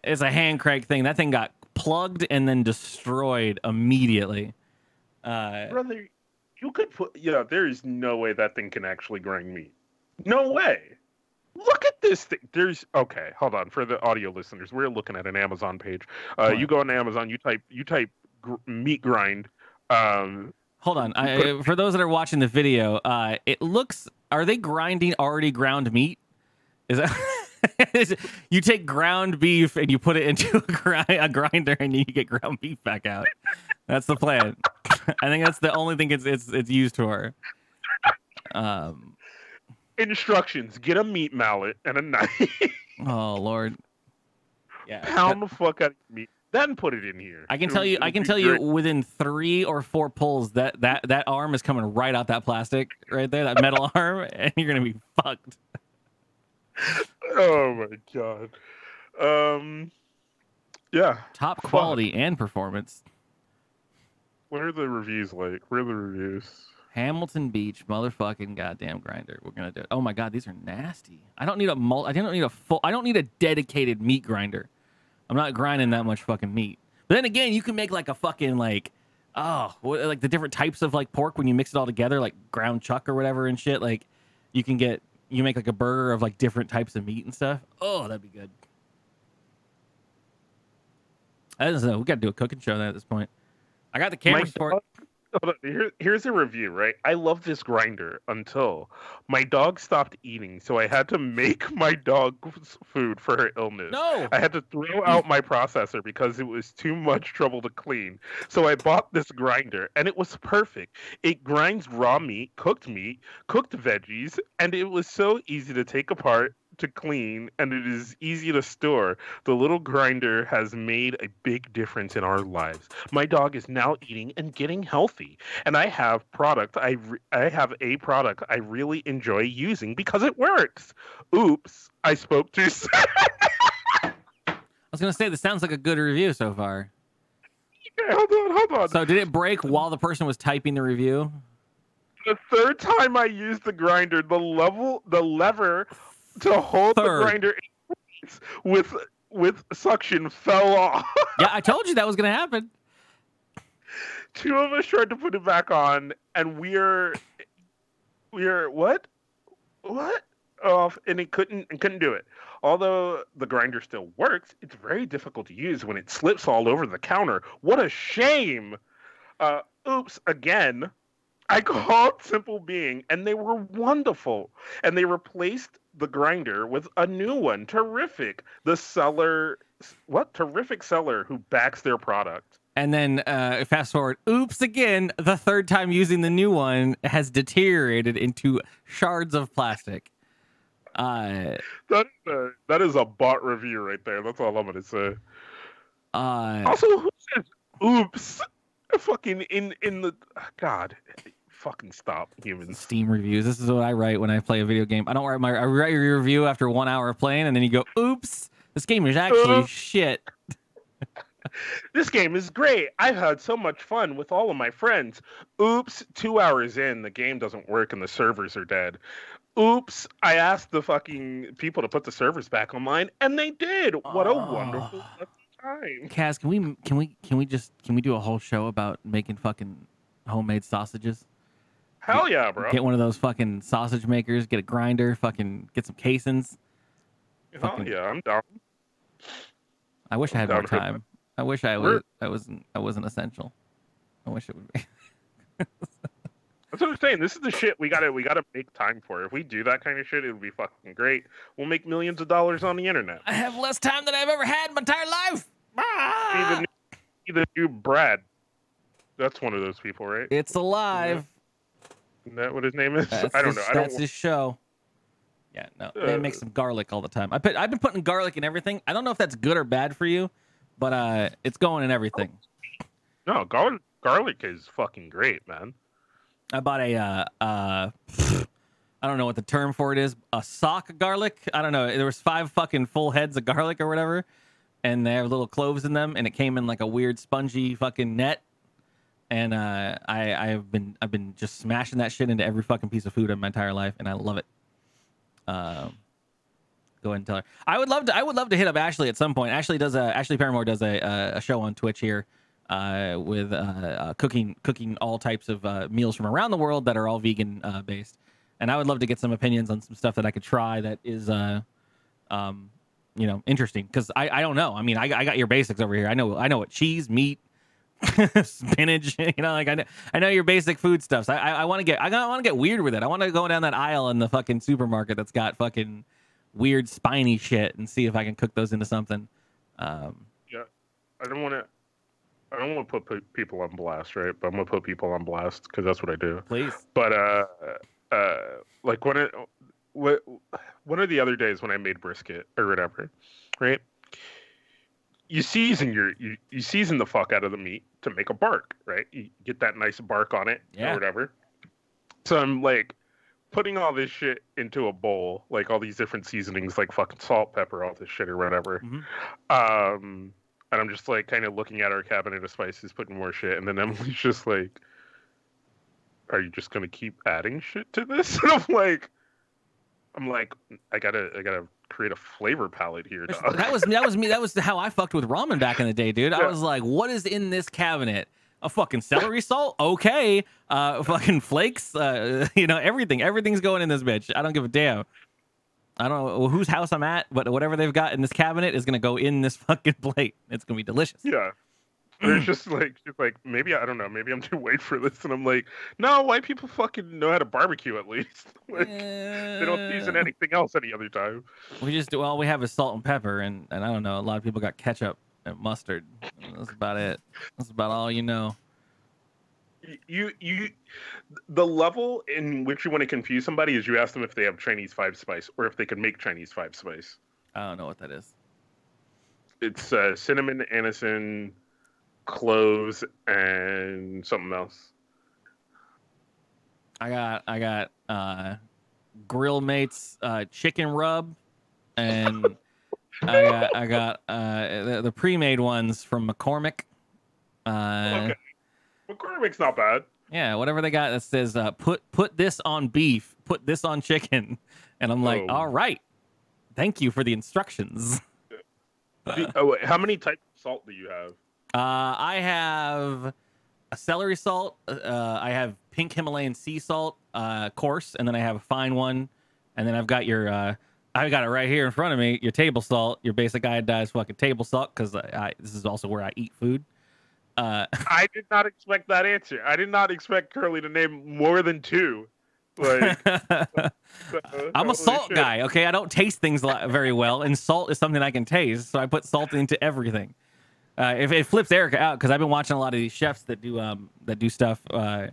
[SPEAKER 1] is a hand crank thing. That thing got plugged and then destroyed immediately. Uh,
[SPEAKER 3] brother, you could put. Yeah, there is no way that thing can actually grind meat. No way. Look at this thing. There's okay. Hold on for the audio listeners. We're looking at an Amazon page. Uh, you go on Amazon. You type you type gr- meat grind. Um,
[SPEAKER 1] hold on, I, for those that are watching the video, uh, it looks. Are they grinding already ground meat? Is that? is you take ground beef and you put it into a, grind, a grinder and you get ground beef back out. That's the plan. I think that's the only thing it's it's it's used for. Um.
[SPEAKER 3] Instructions: get a meat mallet and a knife.
[SPEAKER 1] Oh Lord. Yeah.
[SPEAKER 3] Pound the fuck out of meat. Then put it in here.
[SPEAKER 1] I can
[SPEAKER 3] It'll-
[SPEAKER 1] tell you. I can tell you within three or four pulls that that that arm is coming right out that plastic right there, that metal arm, and you're gonna be fucked.
[SPEAKER 3] Oh my god. Um. Yeah.
[SPEAKER 1] Top
[SPEAKER 3] Fuck.
[SPEAKER 1] quality and performance.
[SPEAKER 3] What are the reviews like? What are the reviews?
[SPEAKER 1] Hamilton Beach, motherfucking goddamn grinder. We're gonna do it. Oh my god, these are nasty. I don't need a mul- I don't need a full. I don't need a dedicated meat grinder. I'm not grinding that much fucking meat. But then again, you can make like a fucking like, oh, what, like the different types of like pork when you mix it all together, like ground chuck or whatever and shit. Like, you can get you make like a burger of like different types of meat and stuff. Oh, that'd be good. I don't know. Uh, we got to do a cooking show then at this point. I got the
[SPEAKER 3] My
[SPEAKER 1] cameras for it.
[SPEAKER 3] Dog- hold on, Here, here's a review, right? I love this grinder until my dog stopped eating, so I had to make my dog's food for her illness.
[SPEAKER 1] No.
[SPEAKER 3] I had to throw out my processor because it was too much trouble to clean. So I bought this grinder, and it was perfect. It grinds raw meat, cooked meat, cooked veggies, and it was so easy to take apart, to clean, and it is easy to store. The little grinder has made a big difference in our lives. My dog is now eating and getting healthy, and I have product. I re- I have a product I really enjoy using because it works. Oops, I spoke too soon.
[SPEAKER 1] I was gonna say this sounds like a good review so far.
[SPEAKER 3] Okay, hold on, hold on.
[SPEAKER 1] So did it break while the person was typing the review?
[SPEAKER 3] the third time I used the grinder, the level, the lever to hold
[SPEAKER 1] Third.
[SPEAKER 3] the grinder in place with with suction fell off.
[SPEAKER 1] Yeah, I told you that was gonna happen.
[SPEAKER 3] Two of us tried to put it back on, and we're we're what what off, and it couldn't and couldn't do it. Although the grinder still works, it's very difficult to use when it slips all over the counter. What a shame! Uh, oops, again. I called Simple Being, and they were wonderful. And they replaced the grinder with a new one. Terrific. The seller, what? Terrific seller who backs their product.
[SPEAKER 1] And then uh, fast forward, oops again, the third time using the new one has deteriorated into shards of plastic. Uh,
[SPEAKER 3] That is a, that is a bot review right there. That's all I'm gonna say.
[SPEAKER 1] uh,
[SPEAKER 3] Also, who says "oops"? Fucking in in the God, fucking stop, humans.
[SPEAKER 1] Steam reviews. This is what I write when I play a video game. I don't write my I write your review after one hour of playing, and then you go, oops, this game is actually
[SPEAKER 3] Oops.
[SPEAKER 1] shit.
[SPEAKER 3] This game is great. I've had so much fun with all of my friends. Oops, two hours in, the game doesn't work and the servers are dead. Oops, I asked the fucking people to put the servers back online, and they did. What a wonderful ah. fucking time.
[SPEAKER 1] Kaz, can we can we can we just can we do a whole show about making fucking homemade sausages?
[SPEAKER 3] Hell yeah, bro.
[SPEAKER 1] Get one of those fucking sausage makers, get a grinder, fucking get some casings.
[SPEAKER 3] Hell
[SPEAKER 1] fucking-
[SPEAKER 3] yeah, I'm down.
[SPEAKER 1] I wish I had
[SPEAKER 3] I'm
[SPEAKER 1] more
[SPEAKER 3] down for
[SPEAKER 1] time. I wish I was I wasn't I wasn't essential. I wish it would be.
[SPEAKER 3] That's what I'm saying. This is the shit we gotta we gotta make time for. If we do that kind of shit, it would be fucking great. We'll make millions of dollars on the internet.
[SPEAKER 1] I have less time than I've ever had in my entire life. Ah!
[SPEAKER 3] Even either you, Brad. That's one of those people, right?
[SPEAKER 1] It's alive.
[SPEAKER 3] Isn't that what his name is?
[SPEAKER 1] That's
[SPEAKER 3] I don't
[SPEAKER 1] his-
[SPEAKER 3] know. I don't.
[SPEAKER 1] That's his show. Yeah, no, they make some garlic all the time. I put I've been putting garlic in everything. I don't know if that's good or bad for you, but uh, it's going in everything.
[SPEAKER 3] No, garlic garlic is fucking great, man.
[SPEAKER 1] I bought a uh, uh, I don't know what the term for it is, a sock garlic. I don't know. There was five fucking full heads of garlic or whatever, and they have little cloves in them, and it came in like a weird spongy fucking net. And uh, I I've been I've been just smashing that shit into every fucking piece of food in my entire life, and I love it. Um, go ahead and tell her. I would love to. I would love to hit up Ashley at some point. Ashley does a Ashley Paramore does a a show on Twitch here uh, with uh, uh, cooking cooking all types of uh, meals from around the world that are all vegan uh, based. And I would love to get some opinions on some stuff that I could try that is, uh, um, you know, interesting because I, I don't know. I mean, I, I got your basics over here. I know I know what cheese, meat, spinach. You know, like I know, I know your basic food stuff. So I, I, I want to get I want to get weird with it. I want to go down that aisle in the fucking supermarket that's got fucking weird spiny shit and see if I can cook those into something. Um,
[SPEAKER 3] Yeah, I don't want to. I don't want to put people on blast, right? But I'm gonna put people on blast because that's what I do.
[SPEAKER 1] please.
[SPEAKER 3] But uh, uh, like when it, what, one of the other days when I made brisket or whatever, right? You season your you, you season the fuck out of the meat to make a bark, right? You get that nice bark on it
[SPEAKER 1] Yeah.
[SPEAKER 3] or whatever. So I'm like putting all this shit into a bowl, like all these different seasonings, like fucking salt, pepper, all this shit or whatever.
[SPEAKER 1] Mhm.
[SPEAKER 3] Um, and I'm just like kind of looking at our cabinet of spices, putting more shit, and then Emily's just like, "Are you just gonna keep adding shit to this?" And I'm like, "I'm like, I gotta, I gotta create a flavor palette here, dog."
[SPEAKER 1] That was that was me. That was how I fucked with ramen back in the day, dude. I was like, "What is in this cabinet? A fucking celery salt? Okay, uh, fucking flakes. Uh, you know, everything. Everything's going in this bitch. I don't give a damn. I don't know whose house I'm at, but whatever they've got in this cabinet is gonna go in this fucking plate. It's gonna be delicious.
[SPEAKER 3] yeah. There's just like, just like maybe I don't know, maybe I'm too white for this, and I'm like, no, white people fucking know how to barbecue at least. like, they don't season anything else any other time.
[SPEAKER 1] We just do. Well, we have is salt and pepper, and and I don't know. A lot of people got ketchup and mustard. That's about it. That's about all you know.
[SPEAKER 3] you you the level in which you want to confuse somebody is you ask them if they have Chinese five spice or if they can make Chinese five spice.
[SPEAKER 1] I don't know what that is.
[SPEAKER 3] It's uh, cinnamon, anison, cloves, and something else.
[SPEAKER 1] I got I got uh grill mates uh chicken rub and I got I got uh the, the pre-made ones from McCormick. Uh
[SPEAKER 3] Okay. McCormick's not bad.
[SPEAKER 1] yeah, whatever they got that says uh put put this on beef, put this on chicken. And I'm like,
[SPEAKER 3] Oh.
[SPEAKER 1] "All right. Thank you for the instructions."
[SPEAKER 3] The- oh, wait, how many types of salt do you have?
[SPEAKER 1] Uh I have a celery salt, uh I have pink Himalayan sea salt, uh coarse, and then I have a fine one, and then I've got your uh I got it right here in front of me. Your table salt, your basic iodized fucking table salt, because I, I this is also where I eat food. Uh,
[SPEAKER 3] I did not expect that answer. I did not expect Curly to name more than two. Like,
[SPEAKER 1] I'm a salt
[SPEAKER 3] shit.
[SPEAKER 1] guy. Okay, I don't taste things very well, and salt is something I can taste, so I put salt into everything. Uh, if it flips Erica out, because I've been watching a lot of these chefs that do um that do stuff uh,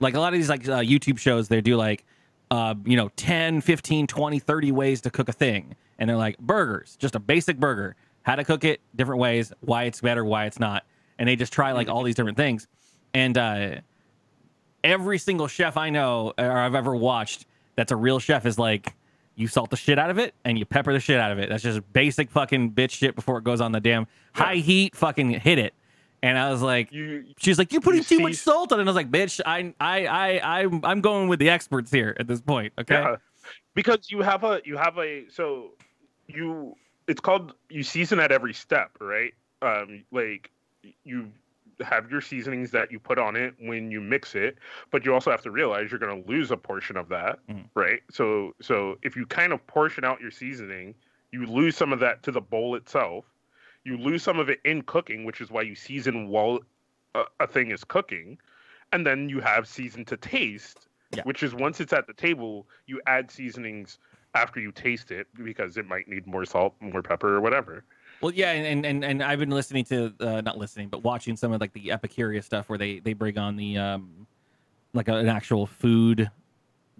[SPEAKER 1] like a lot of these like uh, YouTube shows. They do like uh, you know 10, 15, 20, 30 ways to cook a thing, and they're like burgers, just a basic burger, how to cook it, different ways, why it's better, why it's not, and they just try like all these different things, and uh, every single chef I know or I've ever watched that's a real chef is like, you salt the shit out of it and you pepper the shit out of it. That's just basic fucking bitch shit before it goes on the damn high heat. Fucking hit it. And I was like,
[SPEAKER 3] You,
[SPEAKER 1] she's like, you're putting
[SPEAKER 3] you
[SPEAKER 1] too much salt on it. And I was like, bitch, I, I, I, I'm, I'm going with the experts here at this point. Okay.
[SPEAKER 3] Yeah, because you have a you have a so you it's called you season at every step, right? Um, like you have your seasonings that you put on it when you mix it, but you also have to realize you're going to lose a portion of that,
[SPEAKER 1] Mhm.
[SPEAKER 3] right? So so if you kind of portion out your seasoning, you lose some of that to the bowl itself. You lose some of it in cooking, which is why you season while a, a thing is cooking, and then you have season to taste,
[SPEAKER 1] Yeah.
[SPEAKER 3] which is once it's at the table, you add seasonings after you taste it because it might need more salt, more pepper, or whatever.
[SPEAKER 1] Well, yeah, and and and, I've been listening to uh, not listening, but watching some of like the Epicurious stuff where they they bring on the um like a, an actual food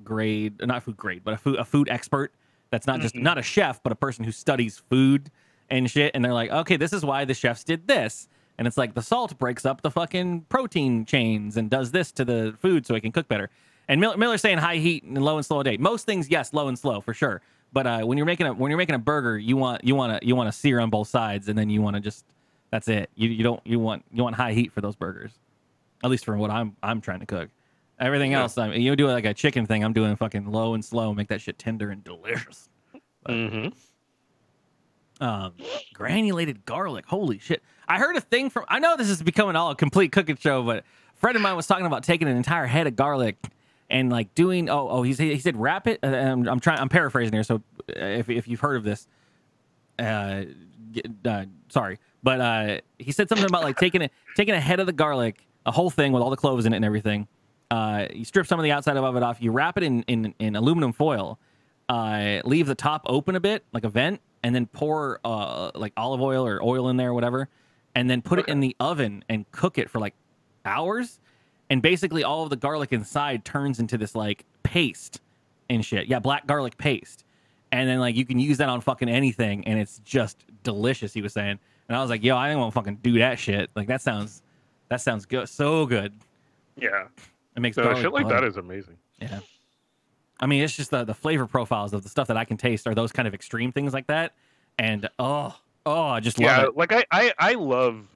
[SPEAKER 1] grade, not food grade, but a food a food expert That's not just
[SPEAKER 3] Mhm.
[SPEAKER 1] not a chef, but a person who studies food and shit. And they're like, okay, this is why the chefs did this. And it's like the salt breaks up the fucking protein chains and does this to the food so it can cook better. And Miller, Miller's saying high heat and low and slow a day. Most things, yes, low and slow for sure. But uh, when you're making a when you're making a burger, you want you want to you want to sear on both sides, and then you want to just that's it. You you don't you want you want high heat for those burgers. At least for what I'm I'm trying to cook. Everything
[SPEAKER 3] Yeah.
[SPEAKER 1] else, I mean, you do like a chicken thing. I'm doing fucking low and slow, make that shit tender and delicious.
[SPEAKER 3] Mm-hmm.
[SPEAKER 1] Um, granulated garlic. Holy shit! I heard a thing from. I know this is becoming all a complete cooking show, but a friend of mine was talking about taking an entire head of garlic and like doing. Oh, oh, he said he said wrap it. Uh, I'm, I'm trying. I'm paraphrasing here. So uh, if if you've heard of this, uh, uh sorry, but uh, he said something about like taking it taking a head of the garlic, a whole thing with all the cloves in it and everything. Uh, you strip some of the outside of it off. You wrap it in in, in aluminum foil. Uh, leave the top open a bit, like a vent, and then pour uh like olive oil or oil in there, or whatever, and then put it in the oven and cook it for like hours. And basically, all of the garlic inside turns into this like paste and shit. Yeah, black garlic paste. And then like you can use that on fucking anything, and it's just delicious. He was saying, and I was like, yo, I didn't want to fucking do that shit. Like that sounds, that sounds good, so good.
[SPEAKER 3] Yeah.
[SPEAKER 1] It makes
[SPEAKER 3] So shit like that is amazing.
[SPEAKER 1] Yeah. I mean, it's just the, the flavor profiles of the stuff that I can taste are those kind of extreme things like that. And oh, oh, I just love
[SPEAKER 3] yeah,
[SPEAKER 1] it.
[SPEAKER 3] like I, I I love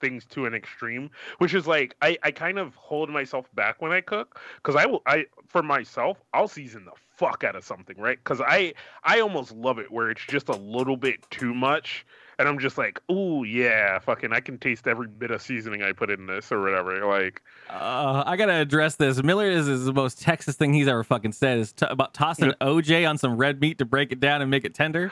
[SPEAKER 3] things to an extreme, which is like I I kind of hold myself back when I cook because I will I for myself I'll season the fuck out of something right because I I almost love it where it's just a little bit too much and I'm just like oh yeah fucking I can taste every bit of seasoning I put in this or whatever like
[SPEAKER 1] Uh, I gotta address this. Miller is, is the most Texas thing he's ever fucking said is t- about tossing OJ on some red meat to break it down and make it tender.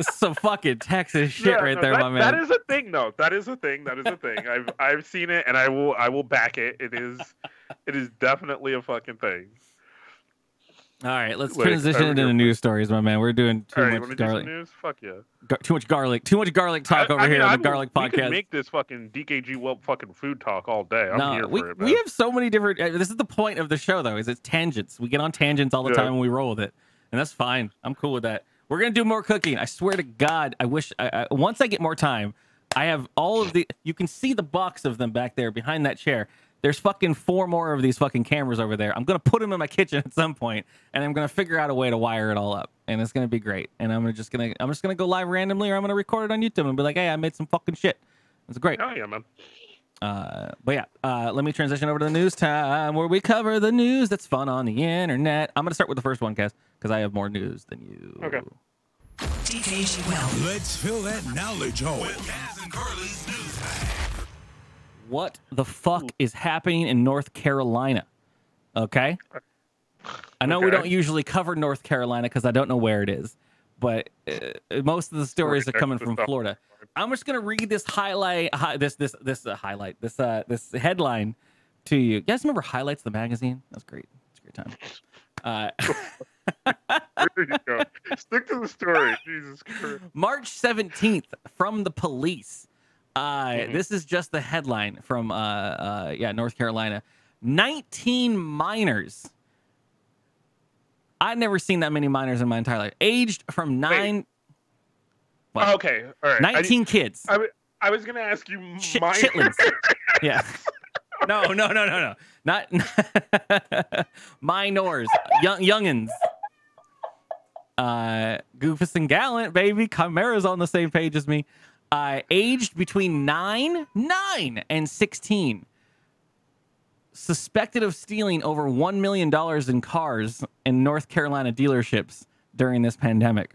[SPEAKER 1] Some fucking Texas shit
[SPEAKER 3] Yeah,
[SPEAKER 1] right
[SPEAKER 3] no,
[SPEAKER 1] there,
[SPEAKER 3] that,
[SPEAKER 1] my man.
[SPEAKER 3] That is a thing, though. That is a thing. That is a thing. I've I've seen it, and I will I will back it. It is it is definitely a fucking thing.
[SPEAKER 1] All right, let's
[SPEAKER 3] Like,
[SPEAKER 1] transition into the news stories, my man. We're doing too
[SPEAKER 3] right,
[SPEAKER 1] much garlic,
[SPEAKER 3] news? Fuck yeah.
[SPEAKER 1] gar- too much garlic, too much garlic talk
[SPEAKER 3] I-
[SPEAKER 1] over
[SPEAKER 3] I
[SPEAKER 1] here
[SPEAKER 3] mean,
[SPEAKER 1] on
[SPEAKER 3] I
[SPEAKER 1] the
[SPEAKER 3] will-
[SPEAKER 1] Garlic
[SPEAKER 3] We can
[SPEAKER 1] Podcast.
[SPEAKER 3] make this fucking DKG Welp fucking food talk all day. I'm
[SPEAKER 1] no,
[SPEAKER 3] here
[SPEAKER 1] we,
[SPEAKER 3] for it. Man.
[SPEAKER 1] we have so many different. uh, This is the point of the show, though, is it's tangents. We get on tangents all the
[SPEAKER 3] Yeah.
[SPEAKER 1] time and we roll with it, and that's fine. I'm cool with that. We're gonna do more cooking. I swear to God, I wish. I, I, once I get more time, I have all of the. You can see the box of them back there behind that chair. There's fucking four more of these fucking cameras over there. I'm gonna put them in my kitchen at some point, and I'm gonna figure out a way to wire it all up, and it's gonna be great. And I'm just gonna, I'm just gonna go live randomly, or I'm gonna record it on YouTube and be like, hey, I made some fucking shit. It's great.
[SPEAKER 3] Oh yeah, man.
[SPEAKER 1] Uh, but yeah, uh, let me transition over to the news time where we cover the news that's fun on the internet. I'm gonna start with the first one, Kaz, because I have more news than you.
[SPEAKER 3] Okay.
[SPEAKER 5] DKG Welp.
[SPEAKER 6] Let's fill that knowledge hole.
[SPEAKER 5] Kaz and Curly's news.
[SPEAKER 1] What the fuck is happening in North Carolina? Okay. I know we don't usually cover North Carolina because I don't know where it is, but uh, most of the stories are coming from Florida. I'm just gonna read this highlight, hi, this this this uh, highlight, this uh this headline to you. You guys remember Highlights the magazine? That's great. It's a great time. Uh,
[SPEAKER 3] There you go. Stick to the story. Jesus Christ.
[SPEAKER 1] March 17th from the police. Uh,
[SPEAKER 3] Mhm.
[SPEAKER 1] This is just the headline from, uh, uh, yeah, North Carolina. 19 minors. I've never seen that many minors in my entire life. Aged from nine, What?
[SPEAKER 3] Okay. All right. I
[SPEAKER 1] 19 kids.
[SPEAKER 3] I was gonna ask you
[SPEAKER 1] Chit-
[SPEAKER 3] my
[SPEAKER 1] chitlins. yeah. No, no, no, no, no. Not minors, young youngins. Uh, Goofus and Gallant, baby. Chimera's on the same page as me. Uh, aged between nine, nine, and sixteen. Suspected of stealing over one million dollars in cars in North Carolina dealerships during this pandemic.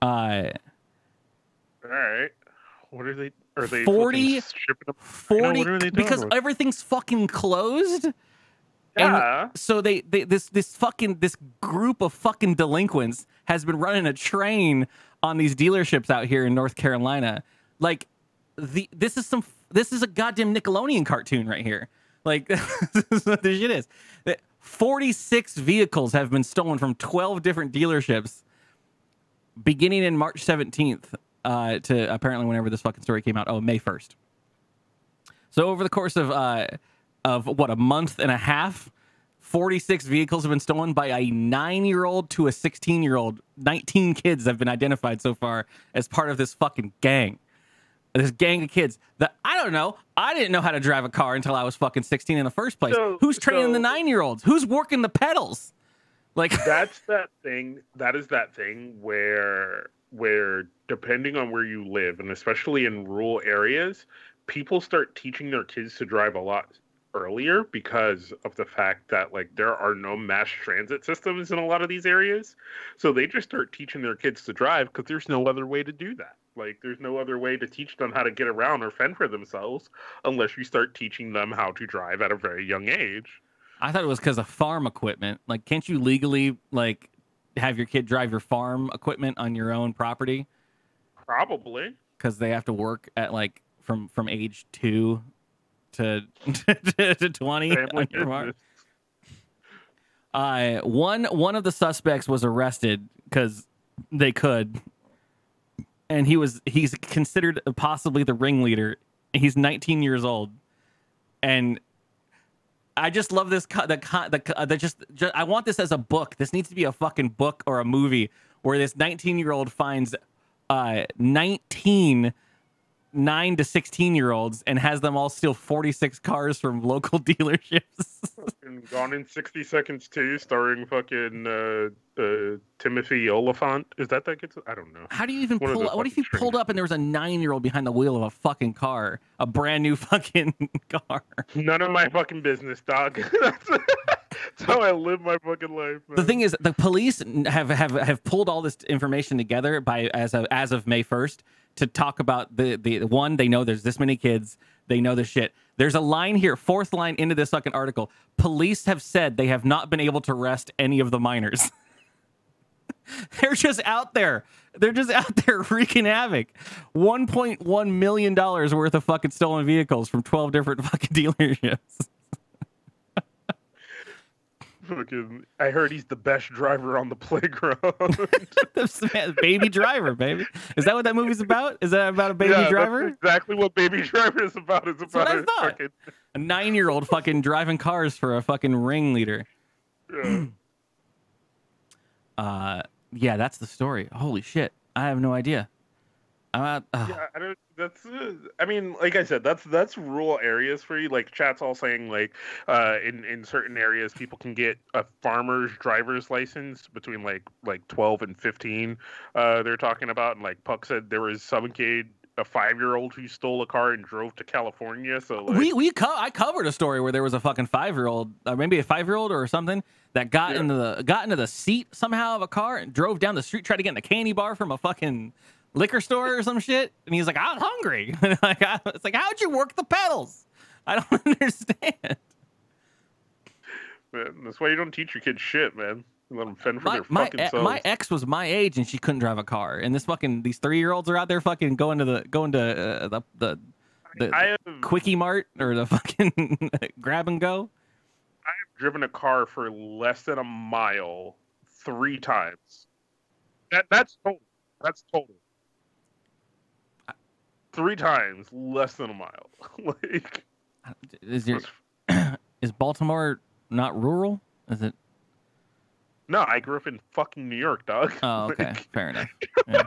[SPEAKER 1] Uh,
[SPEAKER 3] All right. What are they? Are they
[SPEAKER 1] 40
[SPEAKER 3] fucking shipping up?
[SPEAKER 1] 40
[SPEAKER 3] what they
[SPEAKER 1] because
[SPEAKER 3] with-
[SPEAKER 1] everything's fucking closed. And
[SPEAKER 3] Yeah.
[SPEAKER 1] so they, they this this fucking this group of fucking delinquents has been running a train on these dealerships out here in North Carolina. Like the this is some this is a goddamn Nickelodeon cartoon right here. Like this is what this shit is. 46 vehicles have been stolen from 12 different dealerships beginning in March 17th uh, to apparently whenever this fucking story came out. Oh, May 1st. So over the course of uh, of what a month and a half, 46 vehicles have been stolen by a nine year old to a 16 year old. 19 kids have been identified so far as part of this fucking gang. This gang of kids that I don't know. I didn't know how to drive a car until I was fucking 16 in the first place.
[SPEAKER 3] So-
[SPEAKER 1] Who's training the nine year olds? Who's working the pedals? Like,
[SPEAKER 3] that's that thing that is that thing where where depending on where you live and especially in rural areas people start teaching their kids to drive a lot earlier because of the fact that like there are no mass transit systems in a lot of these areas so they just start teaching their kids to drive because there's no other way to do that like there's no other way to teach them how to get around or fend for themselves unless you start teaching them how to drive at a very young age
[SPEAKER 1] I thought it was because of farm equipment. Like, can't you legally like have your kid drive your farm equipment on your own property?
[SPEAKER 3] probably
[SPEAKER 1] because they have to work at like from from age two to to twenty.
[SPEAKER 3] Family
[SPEAKER 1] on your farm. Uh, one one of the suspects was arrested because they could, and he was he's considered possibly the ringleader. He's 19 years old, and I just love this. Co- the co- the, co- the just, just I want this as a book. This needs to be a fucking book or a movie where this 19 year old finds uh 19 9 to 16 year olds and has them all steal 46 cars from local dealerships.
[SPEAKER 3] Gone in 60 Seconds too, starring fucking uh, uh, Timothy Olyphant. Is that that gets? I don't know.
[SPEAKER 1] How do you even
[SPEAKER 3] One
[SPEAKER 1] pull? What if you pulled up and there was a nine year old behind the wheel of a fucking car, a brand new fucking car?
[SPEAKER 3] None of my fucking business, dog. how I live my fucking life. Man.
[SPEAKER 1] The thing is, the police have have have pulled all this information together by as of as of May first to talk about the the one. They know there's this many kids. They know the shit. There's a line here, fourth line into this fucking article. Police have said they have not been able to arrest any of the minors. They're just out there. They're just out there wreaking havoc. One point one million dollars worth of fucking stolen vehicles from twelve different fucking dealerships.
[SPEAKER 3] Fucking, I heard he's the best driver on the playground.
[SPEAKER 1] Baby driver, baby. Is that what that movie's about? Is that about a baby
[SPEAKER 3] Yeah, that's
[SPEAKER 1] driver?
[SPEAKER 3] exactly what Baby Driver is about. It's
[SPEAKER 1] what
[SPEAKER 3] about
[SPEAKER 1] thought.
[SPEAKER 3] fucking.
[SPEAKER 1] A nine year old fucking driving cars for a fucking ringleader.
[SPEAKER 3] Yeah.
[SPEAKER 1] Uh, yeah, that's the story. Holy shit. I have no idea. I'm ugh.
[SPEAKER 3] Yeah, I don't. That's. Uh, I mean, like I said, that's that's rural areas for you. Like chat's all saying, like, uh, in in certain areas, people can get a farmer's driver's license between like like twelve and fifteen. Uh, they're talking about, and like Puck said, there was some kid, a five year old, who stole a car and drove to California. So like,
[SPEAKER 1] we we co- I covered a story where there was a fucking five year old, uh, maybe a five year old or something, that got
[SPEAKER 3] Yeah.
[SPEAKER 1] into the got into the seat somehow of a car and drove down the street, tried to get in a candy bar from a fucking liquor store or some shit, and he's like, "I was hungry." like, I, it's like, how'd you work the pedals? I don't understand.
[SPEAKER 3] man, that's why you don't teach your kids shit, man. You let them fend for
[SPEAKER 1] My
[SPEAKER 3] their
[SPEAKER 1] my,
[SPEAKER 3] fucking selves.
[SPEAKER 1] my ex was my age and she couldn't drive a car, and this fucking these three year olds are out there fucking going to the going to uh, the the the,
[SPEAKER 3] I have
[SPEAKER 1] quickie mart or the fucking grab and go.
[SPEAKER 3] I have driven a car for less than a mile three times. That that's total. That's total. Three times less than a mile. like
[SPEAKER 1] Is is Baltimore not rural? Is it?
[SPEAKER 3] no, I grew up in fucking New York, dog.
[SPEAKER 1] Oh, okay,
[SPEAKER 3] Like,
[SPEAKER 1] fair enough. Yeah.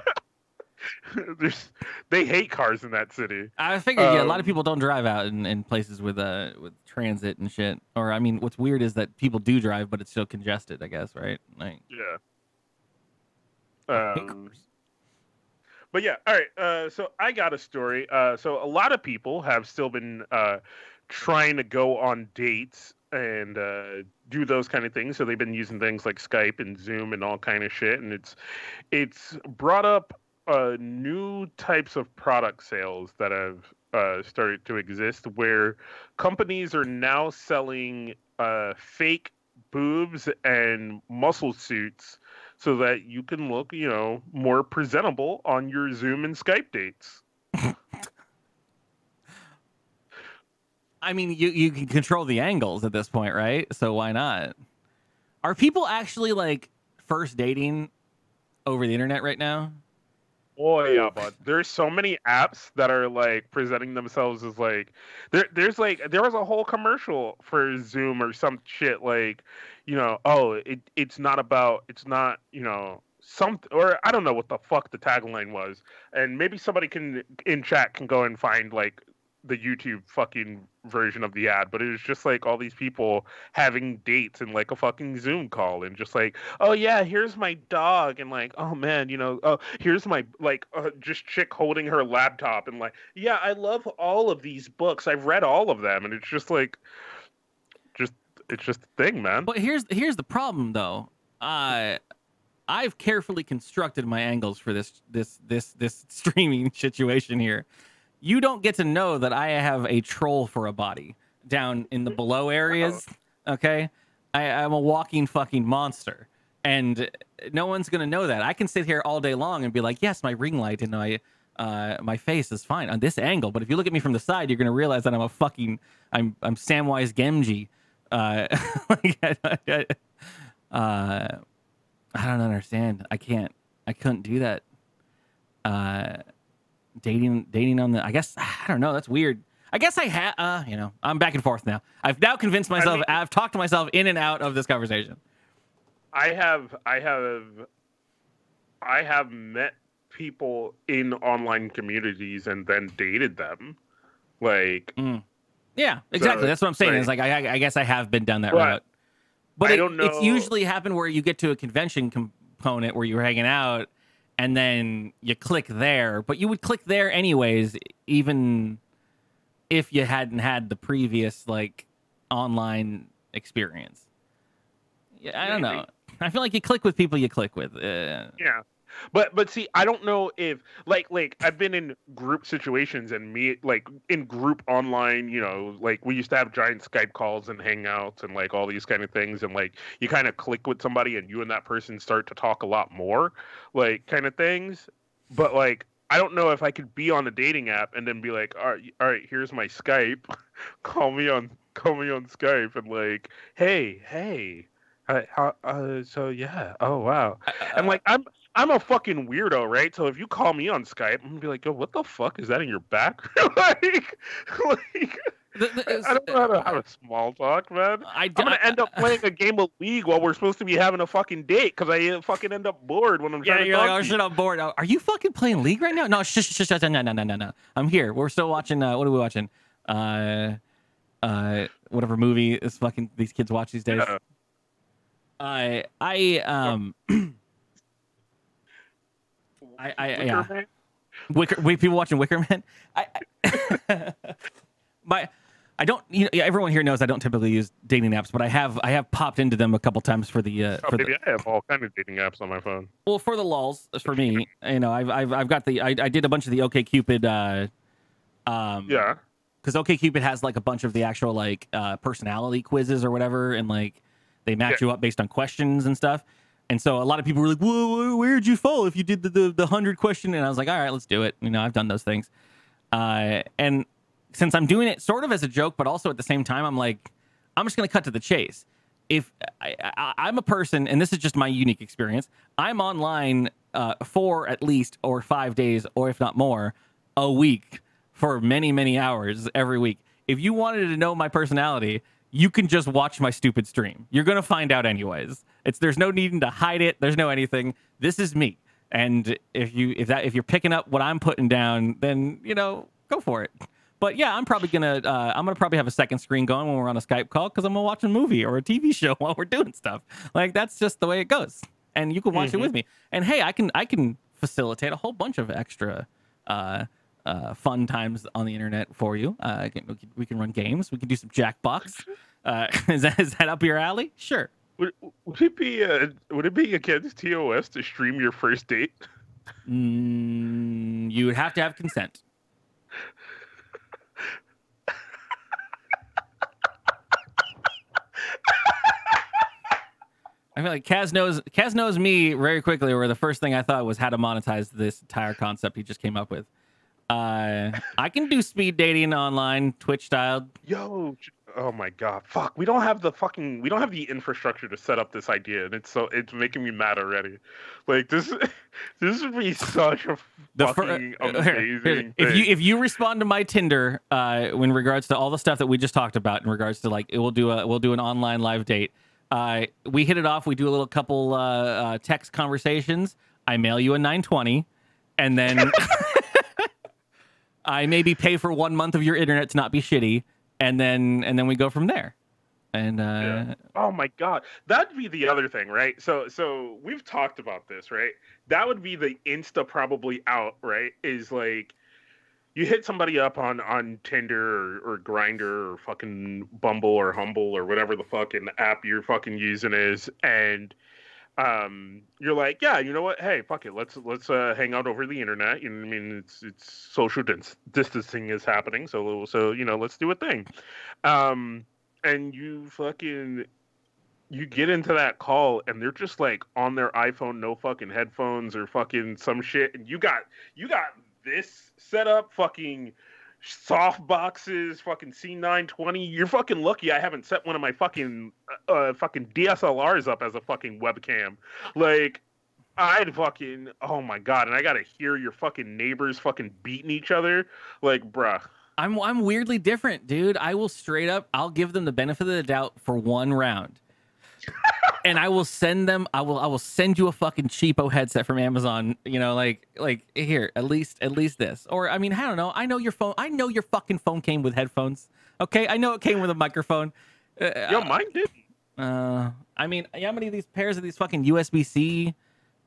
[SPEAKER 3] there's, they hate cars in that city.
[SPEAKER 1] I figured yeah, a lot of
[SPEAKER 3] Um,
[SPEAKER 1] people don't drive out in, in places with uh with transit and shit. Or I mean, what's weird is that people do drive, but it's still congested. I guess, right? Like,
[SPEAKER 3] Yeah. Um. But yeah, all right. Uh, so I got a story. Uh, so a lot of people have still been uh, trying to go on dates and uh, do those kind of things. So they've been using things like Skype and Zoom and all kind of shit. And it's it's brought up uh, new types of product sales that have uh, started to exist, where companies are now selling uh, fake boobs and muscle suits so that you can look, you know, more presentable on your Zoom and Skype dates.
[SPEAKER 1] I mean, you you can control the angles at this point, right? So why not? Are people actually like first dating over the internet right now?
[SPEAKER 3] Oh yeah, but there's so many apps that are like presenting themselves as like there there's like there was a whole commercial for Zoom or some shit like, you know, oh it it's not about it's not, you know, some or I don't know what the fuck the tagline was. And maybe somebody can in chat can go and find like the YouTube fucking version of the ad, but it was just like all these people having dates and like a fucking Zoom call and just like, oh yeah, here's my dog, and like, oh man, you know, oh here's my like uh, just chick holding her laptop and like, yeah, I love all of these books, I've read all of them, and it's just like, just it's just a thing, man.
[SPEAKER 1] But here's here's the problem though. Uh I've carefully constructed my angles for this this this this streaming situation here. You don't get to know that I have a troll for a body down in the below areas. Okay, I, I'm a walking fucking monster, and no one's gonna know that. I can sit here all day long and be like, "Yes, my ring light and my uh, my face is fine on this angle." But if you look at me from the side, you're gonna realize that I'm a fucking I'm I'm Samwise Gamgee. Uh, like, I, I- uh, I don't understand. I can't. I couldn't do that. Uh, dating, dating on the. I guess I don't know. That's weird. I guess I have. Uh, you know, I'm back and forth now. I've now convinced myself.
[SPEAKER 3] mean-
[SPEAKER 1] I've talked to myself in and out of this conversation.
[SPEAKER 3] I have I have I have met people in online communities and then dated them. Like
[SPEAKER 1] Yeah, exactly.
[SPEAKER 3] So,
[SPEAKER 1] That's what I'm saying.
[SPEAKER 3] right.
[SPEAKER 1] It's like I, I guess I have been down that
[SPEAKER 3] Right.
[SPEAKER 1] route. But
[SPEAKER 3] I
[SPEAKER 1] it- it's usually happened where you get to a convention component where you're hanging out, and then you click there. But you would click there anyways, even if you hadn't had the previous like online experience. Yeah, I don't know. I feel like you click with people you click with. Uh,
[SPEAKER 3] Yeah. But but see, I don't know if like like I've been in group situations and me like in group online, you know, like we used to have giant Skype calls and hangouts and like all these kind of things and like you kind of click with somebody and you and that person start to talk a lot more, like kind of things. But like I don't know if I could be on a dating app and then be like, all right, all right, here's my Skype. call me on call me on Skype and like, hey, hey. Uh, how, uh, so yeah. Oh wow. And like I'm I'm a fucking weirdo, right? So if you call me on Skype, I'm gonna be like, yo, what the fuck is that in your background? like, like
[SPEAKER 1] the- the-
[SPEAKER 3] I don't know how to have a small talk, man.
[SPEAKER 1] I
[SPEAKER 3] I'm gonna end up playing a game of League while we're supposed to be having a fucking date because I uh, fucking end up bored when I'm
[SPEAKER 1] Yeah,
[SPEAKER 3] trying to
[SPEAKER 1] you're like, oh shit, I'm bored. Are you fucking playing League right now? No, shush, shush, shush, no, no, no, no, no. I'm here. We're still watching. Uh, what are we watching? Uh, uh, whatever movie is fucking these kids watch these days.
[SPEAKER 3] Yeah.
[SPEAKER 1] I, I, um, I, I,
[SPEAKER 3] Wicker
[SPEAKER 1] yeah.
[SPEAKER 3] Man?
[SPEAKER 1] Wicker, wait, people watching Wicker Man. I, I my, I don't. You know, everyone here knows I don't typically use dating apps, but I have, I have popped into them a couple times for the, uh,
[SPEAKER 3] Oh,
[SPEAKER 1] for the,
[SPEAKER 3] baby, I have all kind of dating apps on my phone.
[SPEAKER 1] well, for the lulls, for me, you know, I've I've, I've got the I, I did a bunch of the OK Cupid, uh, um,
[SPEAKER 3] Yeah.
[SPEAKER 1] because OK Cupid has like a bunch of the actual like uh, personality quizzes or whatever, and like they match
[SPEAKER 3] Yeah.
[SPEAKER 1] you up based on questions and stuff. And so a lot of people were like, "Whoa, whoa, where'd you fall if you did the the, the hundred question?" And I was like, "All right, let's do it." You know, I've done those things, uh, and since I'm doing it sort of as a joke, but also at the same time, I'm like, I'm just gonna cut to the chase. If I, I'm a person, and this is just my unique experience, I'm online uh, for at least or five days, or if not more, a week for many, many hours every week. If you wanted to know my personality, you can just watch my stupid stream. You're gonna find out anyways. It's there's no needing to hide it. There's no anything. This is me. And if you if that if you're picking up what I'm putting down, then you know go for it. But yeah, I'm probably gonna uh, I'm gonna probably have a second screen going when we're on a Skype call because I'm gonna watch a movie or a TV show while we're doing stuff. Like that's just the way it goes. And you can watch it with me. And hey, I can I can facilitate a whole bunch of extra uh, uh, fun times on the internet for you. Uh, we, can, we can run games. We can do some Jackbox. Uh, is that is that up your alley? Sure.
[SPEAKER 3] Would, would it be uh, would it be against TOS to stream your first date?
[SPEAKER 1] Mm, you would have to have consent. I feel like Kaz knows Kaz knows me very quickly. Where the first thing I thought was how to monetize this entire concept he just came up with. Uh, I can do speed dating online, Twitch styled.
[SPEAKER 3] Yo, oh my god, fuck! We don't have the fucking we don't have the infrastructure to set up this idea, and it's so it's making me mad already. Like this, This would be such a
[SPEAKER 1] The fir-
[SPEAKER 3] fucking
[SPEAKER 1] here- here,
[SPEAKER 3] amazing.
[SPEAKER 1] if you if you respond to my Tinder uh, in regards to all the stuff that we just talked about in regards to like we'll do a we'll do an online live date. Uh, we hit it off. We do a little couple uh, uh, text conversations. I mail you a 920, and then I maybe pay for one month of your internet to not be shitty, and then and then we go from there. And uh,
[SPEAKER 3] Yeah. Oh my god, that'd be the other thing, right? So, so we've talked about this, right? That would be the insta probably out, right? Is like you hit somebody up on on Tinder or, or Grindr or fucking Bumble or Humble or whatever the fucking app you're fucking using is, and um, you're like, yeah, you know what? Hey, fuck it, let's let's uh, hang out over the internet. You know, I mean, it's it's social dis- distancing is happening, so so you know, let's do a thing. Um, and you fucking you get into that call and they're just like on their iPhone, no fucking headphones or fucking some shit, and you got you got this set up, fucking soft boxes, fucking C920. You're fucking lucky I haven't set one of my fucking uh, uh fucking DSLRs up as a fucking webcam. Like I'd fucking oh my god, and I gotta hear your fucking neighbors fucking beating each other. Like, bruh.
[SPEAKER 1] I'm I'm weirdly different, dude. I will straight up I'll give them the benefit of the doubt for one round. and I will send them I will I will send you a fucking cheapo headset from Amazon, you know, like like here, at least at least this. Or I mean, I don't know. I know your phone I know your fucking phone came with headphones. Okay? I know it came with a microphone. Uh,
[SPEAKER 3] Yo, mine didn't.
[SPEAKER 1] uh, I mean, how many of these pairs of these fucking USB-C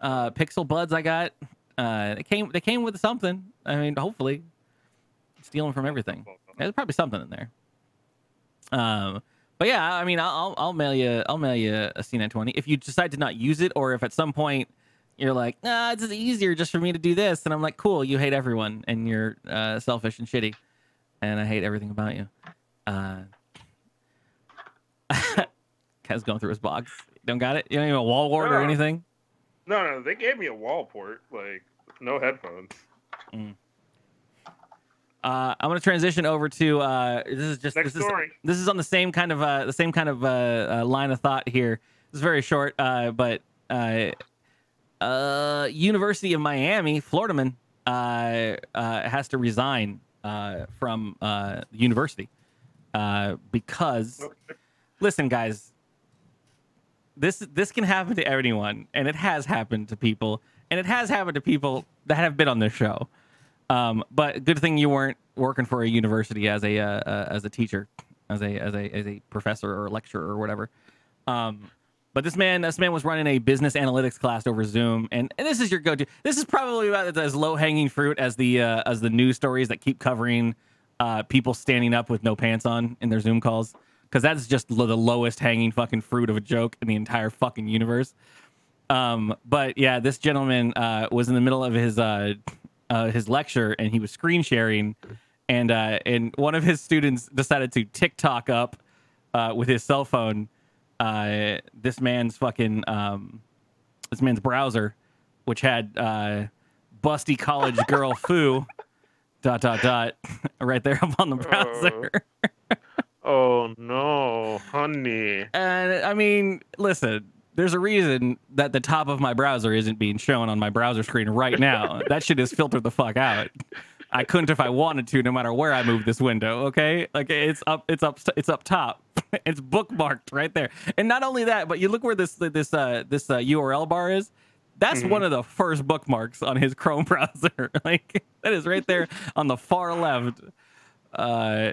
[SPEAKER 1] uh, Pixel Buds I got? Uh, they came they came with something. I mean, hopefully, stealing from everything. There's probably something in there. Um, but yeah, I mean, I'll I'll- mail you I'll mail you a C920 if you decide to not use it, or if at some point you're like, nah, it's easier just for me to do this, and I'm like, cool, you hate everyone, and you're uh, selfish and shitty, and I hate everything about you. Uh, Kev's going through his box. You don't got it? You don't even have a wall wart or
[SPEAKER 3] No.
[SPEAKER 1] anything?
[SPEAKER 3] No, no, they gave me a wall port, like no headphones.
[SPEAKER 1] Uh, I'm gonna transition over to uh, this is just
[SPEAKER 3] Next
[SPEAKER 1] this is
[SPEAKER 3] story.
[SPEAKER 1] this is on the same kind of uh, the same kind of uh, uh, line of thought here. It's very short, uh, but uh, uh, University of Miami, Florida man, uh, uh, has to resign uh, from uh, the university uh, because listen, guys, this this can happen to anyone, and it has happened to people, and it has happened to people that have been on this show. Um, but good thing you weren't working for a university as a uh, uh, as a teacher, as a as a as a professor or a lecturer or whatever. Um, but this man, this man was running a business analytics class over Zoom, and, and this is your go-to. This is probably about as low-hanging fruit as the uh, as the news stories that keep covering uh, people standing up with no pants on in their Zoom calls, because that's just lo- the lowest hanging fucking fruit of a joke in the entire fucking universe. Um, but yeah, this gentleman uh, was in the middle of his uh, his lecture and he was screen sharing, and uh, and one of his students decided to TikTok up uh, with his cell phone uh, this man's fucking um, this man's browser, which had uh, busty college girl foo dot dot dot right there up on the browser.
[SPEAKER 3] Oh no, honey.
[SPEAKER 1] And I mean, listen, there's a reason that the top of my browser isn't being shown on my browser screen right now. that shit is filtered the fuck out. I couldn't if I wanted to, no matter where I move this window. Okay, like it's up, it's up, it's up top. it's bookmarked right there. And not only that, but you look where this this uh this uh, URL bar is. That's one of the first bookmarks on his Chrome browser. like that is right there on the far left. Uh,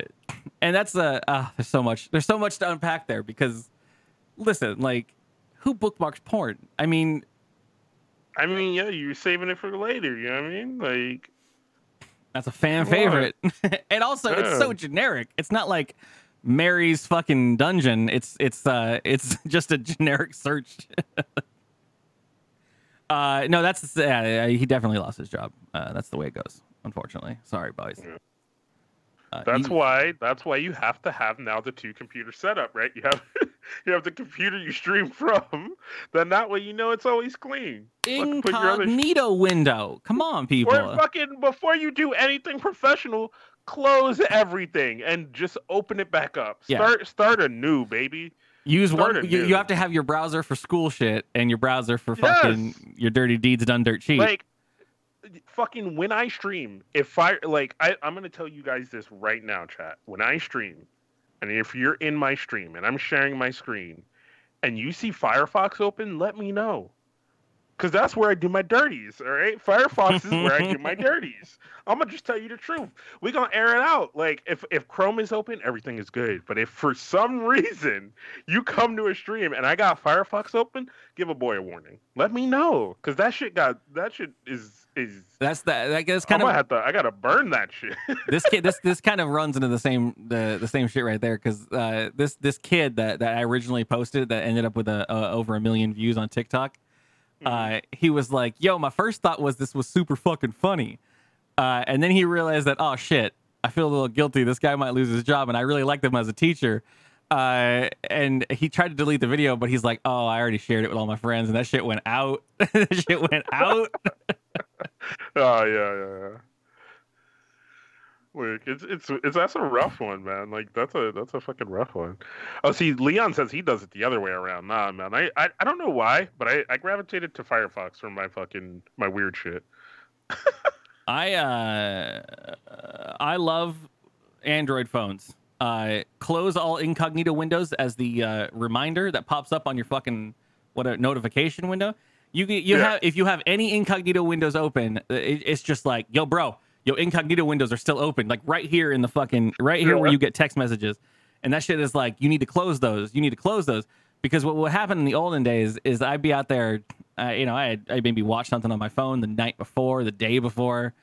[SPEAKER 1] and that's uh, uh there's so much there's so much to unpack there because listen like who bookmarks porn? I mean
[SPEAKER 3] I mean, yeah, you're saving it for later. You know what I mean? Like,
[SPEAKER 1] that's a fan favorite. And also it's so generic. It's not like mary's fucking dungeon. It's it's uh it's just a generic search. Uh no that's yeah, he definitely lost his job. Uh that's the way it goes unfortunately. Sorry boys.
[SPEAKER 3] Yeah.
[SPEAKER 1] Uh,
[SPEAKER 3] that's
[SPEAKER 1] you-
[SPEAKER 3] why. That's why you have to have now the two computer setup, right? You have you have the computer you stream from. Then that way you know it's always clean. Fucking put your other sh-
[SPEAKER 1] incognito window come on people
[SPEAKER 3] Or fucking before you do anything professional, close everything and just open it back up.
[SPEAKER 1] Yeah.
[SPEAKER 3] Start start anew, baby.
[SPEAKER 1] Use
[SPEAKER 3] Start
[SPEAKER 1] one. You, you have to have your browser for school shit and your browser for
[SPEAKER 3] Yes.
[SPEAKER 1] fucking your dirty deeds done dirt cheap.
[SPEAKER 3] Like fucking when I stream, if fire like I, I'm gonna tell you guys this right now, chat. When I stream, and if you're in my stream and I'm sharing my screen, and you see Firefox open, let me know. Cause that's where I do my dirties, all right? Firefox is where I do my dirties. I'm gonna just tell you the truth. We're gonna air it out. Like if if Chrome is open, everything is good. But if for some reason you come to a stream and I got Firefox open, give a boy a warning. Let me know, cause that shit got that shit is is.
[SPEAKER 1] That's that, that's
[SPEAKER 3] I'm
[SPEAKER 1] kind of
[SPEAKER 3] have to. I gotta burn that shit.
[SPEAKER 1] this kid this this kind of runs into the same the the same shit right there because uh, this this kid that that I originally posted that ended up with a, a over a million views on TikTok.
[SPEAKER 3] Mm-hmm.
[SPEAKER 1] Uh, he was like, "Yo, my first thought was this was super fucking funny," uh, and then he realized that oh shit, I feel a little guilty. This guy might lose his job, and I really liked him as a teacher. Uh, and he tried to delete the video, but he's like, "Oh, I already shared it with all my friends, and that shit went out. that shit went out."
[SPEAKER 3] Oh yeah, yeah, yeah. Like it's it's it's that's a rough one, man. Like that's a that's a fucking rough one. Oh, see, Leon says he does it the other way around. Nah, man. I I, I don't know why, but I, I gravitated to Firefox for my fucking my weird shit.
[SPEAKER 1] I uh, I love Android phones. Uh, close all incognito windows as the uh, reminder that pops up on your fucking what a notification window. You you
[SPEAKER 3] Yeah.
[SPEAKER 1] have if you have any incognito windows open, uh, it, it's just like yo, bro, your incognito windows are still open, like right here in the fucking right here
[SPEAKER 3] Yeah.
[SPEAKER 1] where you get text messages, and that shit is like you need to close those. You need to close those because what would happen in the olden days is I'd be out there, uh, you know, I I maybe watch something on my phone the night before, the day before,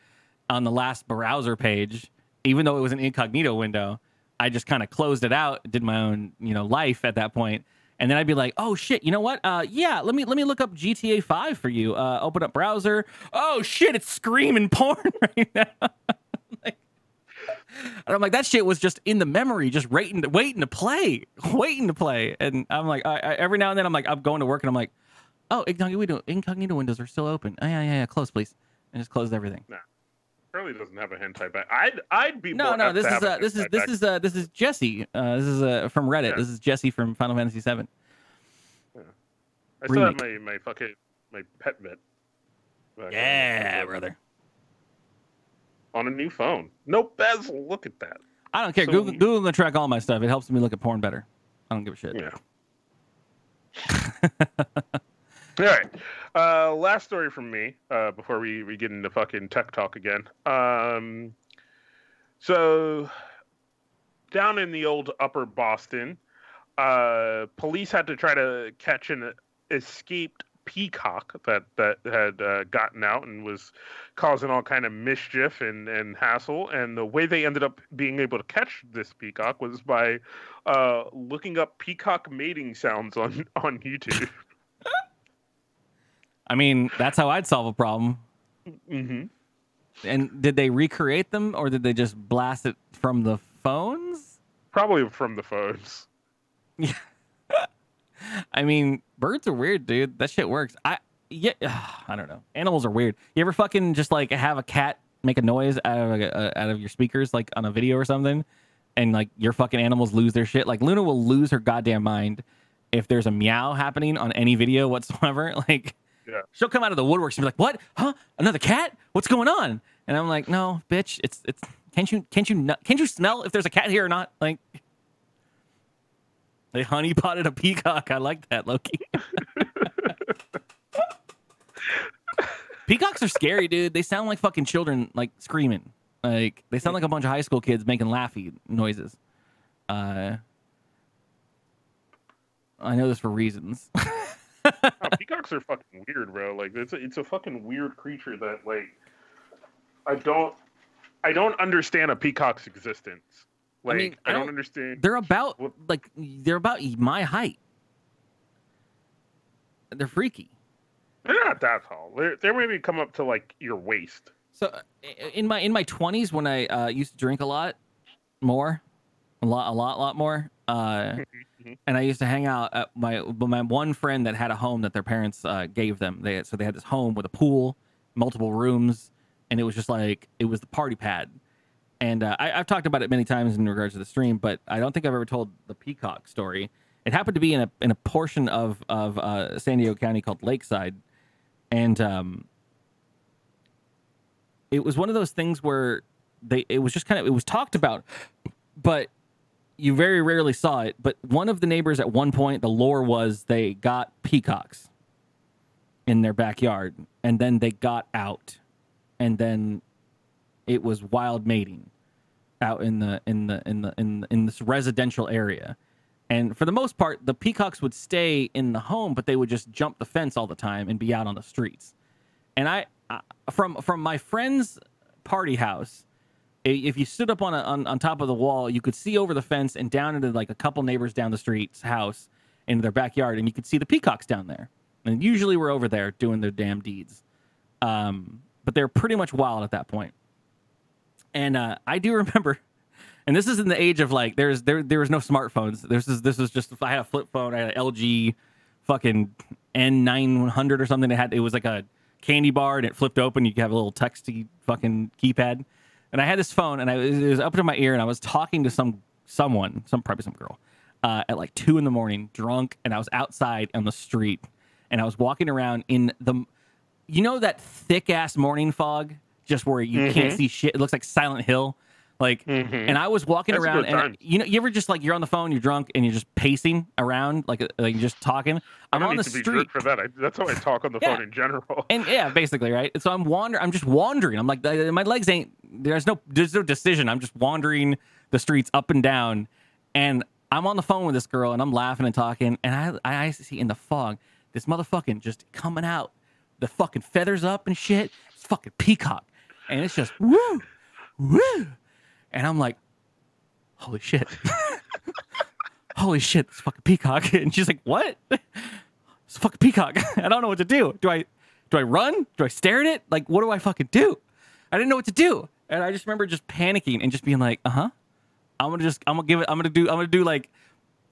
[SPEAKER 1] on the last browser page, even though it was an incognito window, I just kind of closed it out, did my own, you know, life at that point. And then I'd be like, "Oh shit, you know what? Uh, yeah, let me let me look up GTA Five for you. Uh, open up browser. Oh shit, it's screaming porn right now. like, and I'm like, that shit was just in the memory, just waiting to waiting to play, waiting to play. And I'm like, I, I, every now and then, I'm like, I'm going to work, and I'm like, oh, incognito incognito windows are still open. Oh, yeah, yeah, yeah, close, please, and just closed everything.
[SPEAKER 3] Charlie doesn't have a hentai back. I'd I'd be
[SPEAKER 1] No, no, this is
[SPEAKER 3] a
[SPEAKER 1] this is this
[SPEAKER 3] back.
[SPEAKER 1] is uh, this is Jessie. Uh, this is uh, from Reddit.
[SPEAKER 3] Yeah.
[SPEAKER 1] This is Jessie from Final Fantasy VII.
[SPEAKER 3] I still have my my fucking my pet bit. back
[SPEAKER 1] Yeah, brother.
[SPEAKER 3] On a new phone, no bezel. Look at that.
[SPEAKER 1] I don't care.
[SPEAKER 3] So-
[SPEAKER 1] Google Google can track all my stuff. It helps me look at porn better. I don't give a shit.
[SPEAKER 3] Yeah. All right. Uh, last story from me uh, before we, we get into fucking tech talk again. Um, so, down in the old upper Boston, uh, police had to try to catch an escaped peacock that, that had uh, gotten out and was causing all kind of mischief and, and hassle. And the way they ended up being able to catch this peacock was by uh, looking up peacock mating sounds on, on YouTube.
[SPEAKER 1] I mean, that's how I'd solve a problem.
[SPEAKER 3] hmm
[SPEAKER 1] And did they recreate them, or did they just blast it from the phones?
[SPEAKER 3] Probably from the phones. Yeah.
[SPEAKER 1] I mean, birds are weird, dude. That shit works. I yeah, I don't know. Animals are weird. You ever fucking just like have a cat make a noise out of uh, out of your speakers, like on a video or something, and like your fucking animals lose their shit? Like Luna will lose her goddamn mind if there's a meow happening on any video whatsoever. Like,
[SPEAKER 3] Yeah.
[SPEAKER 1] she'll come out of the woodwork and be like, "What? Huh? Another cat? What's going on?" And I'm like, "No, bitch. It's it's. Can't you can't you can't you smell if there's a cat here or not? Like." They honey potted a peacock. I like that, Loki. Peacocks are scary, dude. They sound like fucking children, like screaming. Like they sound like a bunch of high school kids making laughy noises. Uh, I know this for reasons.
[SPEAKER 3] No, peacocks are fucking weird, bro. Like it's a, it's a fucking weird creature that like I don't I don't understand a peacock's existence. Like I,
[SPEAKER 1] mean, I
[SPEAKER 3] don't,
[SPEAKER 1] don't-
[SPEAKER 3] understand.
[SPEAKER 1] they're about
[SPEAKER 3] What-
[SPEAKER 1] like they're about my height. They're freaky.
[SPEAKER 3] They're not that tall. They're they're maybe come up to like your waist.
[SPEAKER 1] So in my in my twenties, when I uh, used to drink a lot more, a lot, a lot, lot more, uh, and I used to hang out at my my one friend that had a home that their parents uh, gave them. They so they had this home with a pool, multiple rooms, and it was just like it was the party pad. And uh, I, I've talked about it many times in regards to the stream, but I don't think I've ever told the peacock story. It happened to be in a in a portion of of uh, San Diego County called Lakeside, and um, it was one of those things where they it was just kind of it was talked about, but you very rarely saw it. But one of the neighbors at one point, the lore was they got peacocks in their backyard, and then they got out, and then it was wild mating out in the in the in the in in this residential area. And for the most part, the peacocks would stay in the home, but they would just jump the fence all the time and be out on the streets. And I, I from from my friend's party house, if you stood up on, a, on on top of the wall, you could see over the fence and down into like a couple neighbors down the street's house into their backyard, and you could see the peacocks down there. And usually we're over there doing their damn deeds. Um, but they're pretty much wild at that point. And uh, I do remember, and this is in the age of like there's there there was no smartphones. This is this was just I had a flip phone. I had an LG fucking N900 or something. It had it was like a candy bar and it flipped open. You could have a little texty fucking keypad. And I had this phone and I it was up to my ear and I was talking to some someone, some probably some girl, uh, at like two in the morning, drunk, and I was outside on the street and I was walking around in the you know that thick ass morning fog, just where you can't see shit. It looks like Silent Hill. Like, and I was walking
[SPEAKER 3] That's
[SPEAKER 1] around, and you know, you ever just like you're on the phone, you're drunk, and you're just pacing around, like, uh, like you're just talking. I'm on the street,
[SPEAKER 3] for that. I, that's how I talk on the
[SPEAKER 1] Yeah.
[SPEAKER 3] phone in general.
[SPEAKER 1] and yeah, basically, right. So I'm wandering. I'm just wandering. I'm like, uh, my legs ain't. There's no. There's no decision. I'm just wandering the streets up and down, and I'm on the phone with this girl, and I'm laughing and talking, and I I see in the fog this motherfucking just coming out, the fucking feathers up and shit. It's fucking peacock, and it's just woo, woo, and I'm like, holy shit. Holy shit, this fucking peacock. And she's like, What? It's a fucking peacock. I don't know what to do. Do I do I run? Do I stare at it? Like, what do I fucking do? I didn't know what to do. And I just remember just panicking and just being like, uh huh. I'm gonna just I'm gonna give it I'm gonna do I'm gonna do like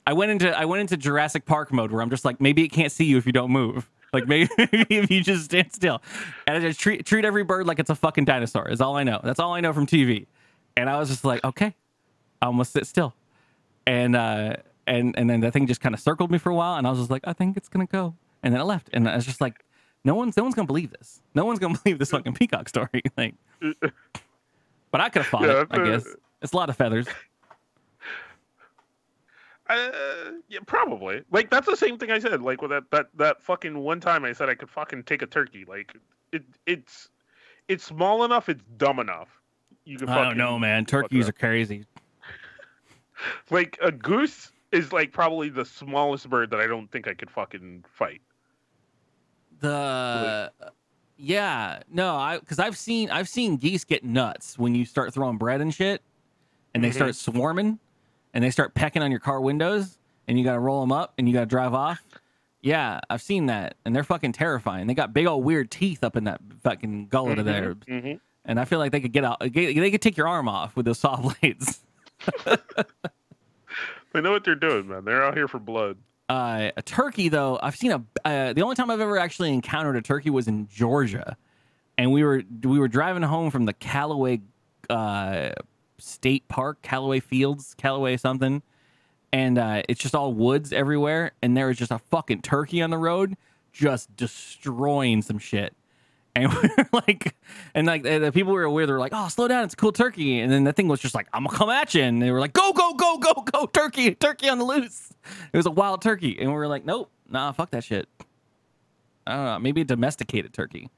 [SPEAKER 1] I went into I went into Jurassic Park mode where I'm just like maybe it can't see you if you don't move. Like maybe if you just stand still. And I just treat treat every bird like it's a fucking dinosaur is all I know. That's all I know from TV. And I was just like, okay, I'm gonna sit still. And uh and and then the thing just kind of circled me for a while and I was just like, I think it's gonna go. And then it left. And I was just like, no one's no one's gonna believe this. No one's gonna believe this fucking peacock story. like But I could have fought
[SPEAKER 3] Yeah,
[SPEAKER 1] it, I guess. It's a lot of feathers.
[SPEAKER 3] Uh, yeah, probably. Like that's the same thing I said. Like with that that that fucking one time I said I could fucking take a turkey. Like it it's it's small enough. It's dumb enough. You can.
[SPEAKER 1] I don't know, man. Turkeys are crazy.
[SPEAKER 3] like a goose is like probably the smallest bird that I don't think I could fucking fight.
[SPEAKER 1] The yeah, no, I because I've seen I've seen geese get nuts when you start throwing bread and shit, and they
[SPEAKER 3] Mhm.
[SPEAKER 1] start swarming, and they start pecking on your car windows, and you got to roll them up, and you got to drive off. Yeah, I've seen that, and they're fucking terrifying. They got big old weird teeth up in that fucking gullet of theirs,
[SPEAKER 3] hmm
[SPEAKER 1] and I feel like they could get out. They could take your arm off with those saw blades.
[SPEAKER 3] They know what they're doing, man. They're out here for blood.
[SPEAKER 1] Uh, a turkey, though, I've seen a. Uh, the only time I've ever actually encountered a turkey was in Georgia, and we were we were driving home from the Callaway uh, State Park, Callaway Fields, Callaway something, and uh, it's just all woods everywhere, and there was just a fucking turkey on the road, just destroying some shit. And we were like, and like the the people were aware, they were like, "Oh, slow down, it's a cool turkey." And then the thing was just like, "I'm gonna come at you," and they were like, "Go, go, go, go, go, turkey, turkey on the loose." It was a wild turkey, and we were like, "Nope, nah, fuck that shit." I don't know, maybe a domesticated turkey,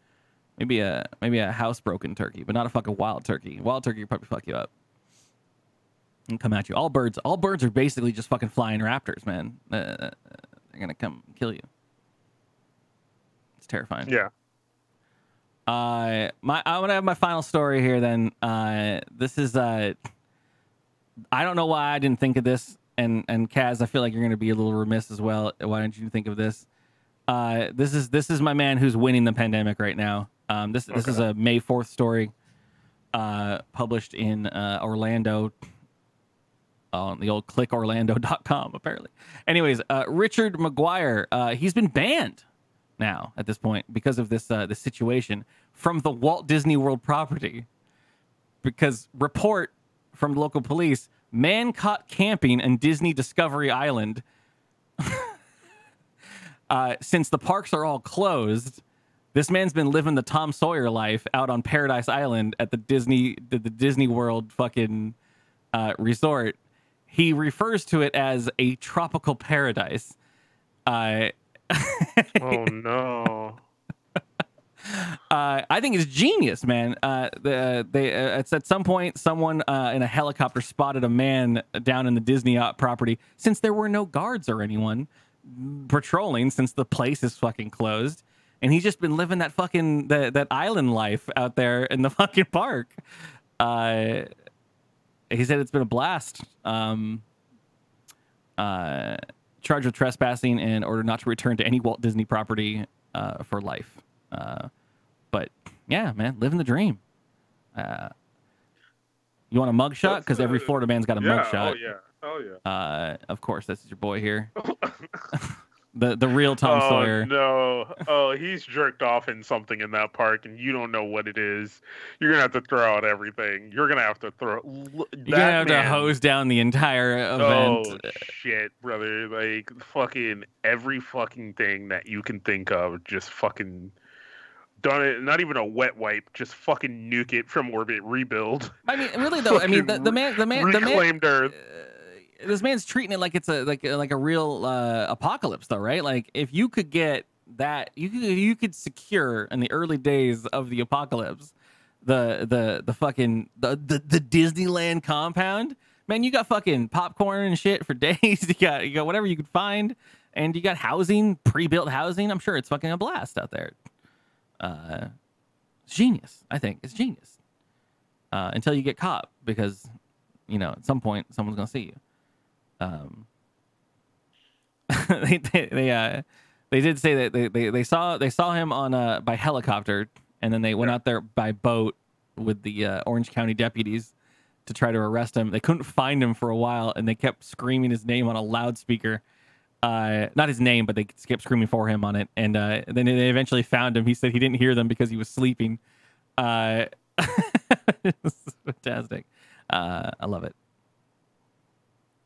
[SPEAKER 1] maybe a maybe a housebroken turkey, but not a fucking wild turkey. Wild turkey would probably fuck you up and come at you. All birds, all birds are basically just fucking flying raptors, man. Uh, they're gonna come kill you. It's terrifying.
[SPEAKER 3] Yeah.
[SPEAKER 1] Uh, my I'm gonna have my final story here. Then uh, this is uh, I don't know why I didn't think of this, and and Kaz, I feel like you're gonna be a little remiss as well. Why didn't you think of this? Uh, this is this is my man who's winning the pandemic right now. Um, this this is a May fourth story, uh, published in uh, Orlando. On the old clickorlando.com, apparently. Anyways, uh, Richard McGuire, uh, he's been banned now at this point because of this uh, this situation from the Walt Disney World property. Because report from local police: man caught camping in Disney Discovery Island. uh, since the parks are all closed, This man's been living the Tom Sawyer life out on Paradise Island at the Disney the, the Disney World fucking uh, resort. He refers to it as a tropical paradise. Uh,
[SPEAKER 3] Oh no.
[SPEAKER 1] uh, I think it's genius, man. Uh, the, they, uh, it's at some point someone uh, in a helicopter spotted a man down in the Disney uh, property since there were no guards or anyone patrolling since the place is fucking closed, and he's just been living that fucking that that island life out there in the fucking park. Uh, he said it's been a blast. Um, uh, charged with trespassing in order not to return to any Walt Disney property uh, for life. Uh, but yeah, man, living the dream. Uh, you want a mugshot? Because every
[SPEAKER 3] uh,
[SPEAKER 1] Florida man's got a
[SPEAKER 3] yeah.
[SPEAKER 1] mugshot.
[SPEAKER 3] Oh yeah. Oh yeah.
[SPEAKER 1] Uh, of course, this is your boy here, the the real Tom
[SPEAKER 3] oh
[SPEAKER 1] Sawyer.
[SPEAKER 3] no! Oh, he's jerked off in something in that park, and you don't know what it is. You're gonna have to throw out everything. You're gonna have to throw. l-
[SPEAKER 1] You're gonna have
[SPEAKER 3] that
[SPEAKER 1] to hose down the entire event.
[SPEAKER 3] Oh
[SPEAKER 1] event.
[SPEAKER 3] shit, brother! Like fucking every fucking thing that you can think of, just fucking done it. Not even a wet wipe, just fucking nuke it from orbit, rebuild.
[SPEAKER 1] I mean, really though. I mean, the, the man, the man, the man.
[SPEAKER 3] reclaimed Earth.
[SPEAKER 1] Uh, this man's treating it like it's a like like a real uh, apocalypse though right? Like if you could get that you could you could secure in the early days of the apocalypse the the the fucking the the, the disneyland compound man you got fucking popcorn and shit for days. You got you got whatever you could find and you got housing pre-built housing. I'm sure it's fucking a blast out there. Uh genius i think. It's genius. Uh, until you get caught because you know at some point someone's gonna see you um, they they they, uh, they did say that they, they, they saw they saw him on uh by helicopter and then they went out there by boat with the uh, Orange County deputies to try to arrest him. They couldn't find him for a while and they kept screaming his name on a loudspeaker. Uh, not his name, but they kept screaming for him on it. And uh, then they eventually found him. He said he didn't hear them because he was sleeping. Uh, fantastic. Uh, I love it.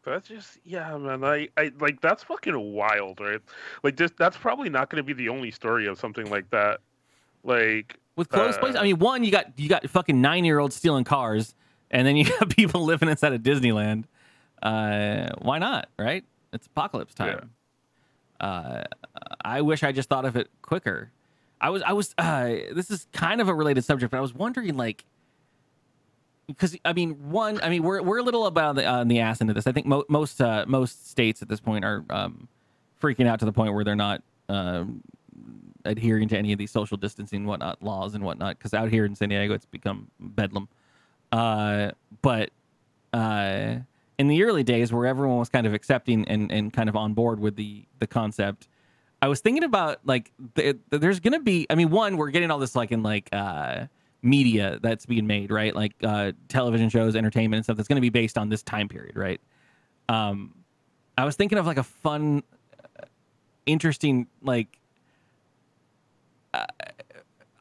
[SPEAKER 3] That's just yeah, man. I, I like that's fucking wild, right? Like this that's probably not gonna be the only story of something like that. Like
[SPEAKER 1] with closed
[SPEAKER 3] Uh,
[SPEAKER 1] places. I mean, one you got you got fucking nine year olds stealing cars, and then you got people living inside of Disneyland. Uh, why not? Right? It's apocalypse time. Uh, I wish I just thought of it quicker. I was I was. Uh, this is kind of a related subject, but I was wondering like. Because I mean, one, I mean, we're we're a little about the, on the ass into this. I think mo- most uh, most states at this point are um, freaking out to the point where they're not um, adhering to any of these social distancing whatnot laws and whatnot because out here in san diego it's become bedlam uh, but uh, in the early days where everyone was kind of accepting and, and kind of on board with the the concept i was thinking about like th- there's gonna be i mean one we're getting all this like in like uh, media that's being made right? Like uh, television shows entertainment and stuff that's gonna be based on this time period right? Um, i was thinking of like a fun uh, interesting like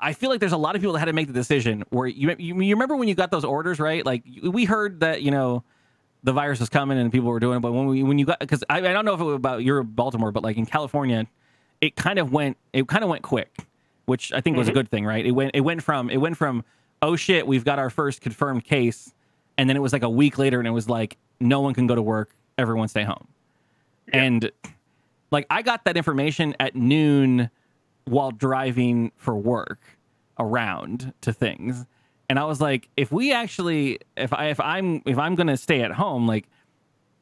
[SPEAKER 1] I feel like there's a lot of people that had to make the decision where you, you you remember when you got those orders right? Like we heard that you know the virus was coming and people were doing it but when we when you got because I, I don't know if it was about your Baltimore but like in California it kind of went it kind of went quick which I think was a mm-hmm. good thing right? It went it went from it went from oh shit we've got our first confirmed case and then it was like a week later and it was like no one can go to work everyone stay home. And like I got that information at noon while driving for work around to things. And i was like if we actually if i if i'm if i'm going to stay at home like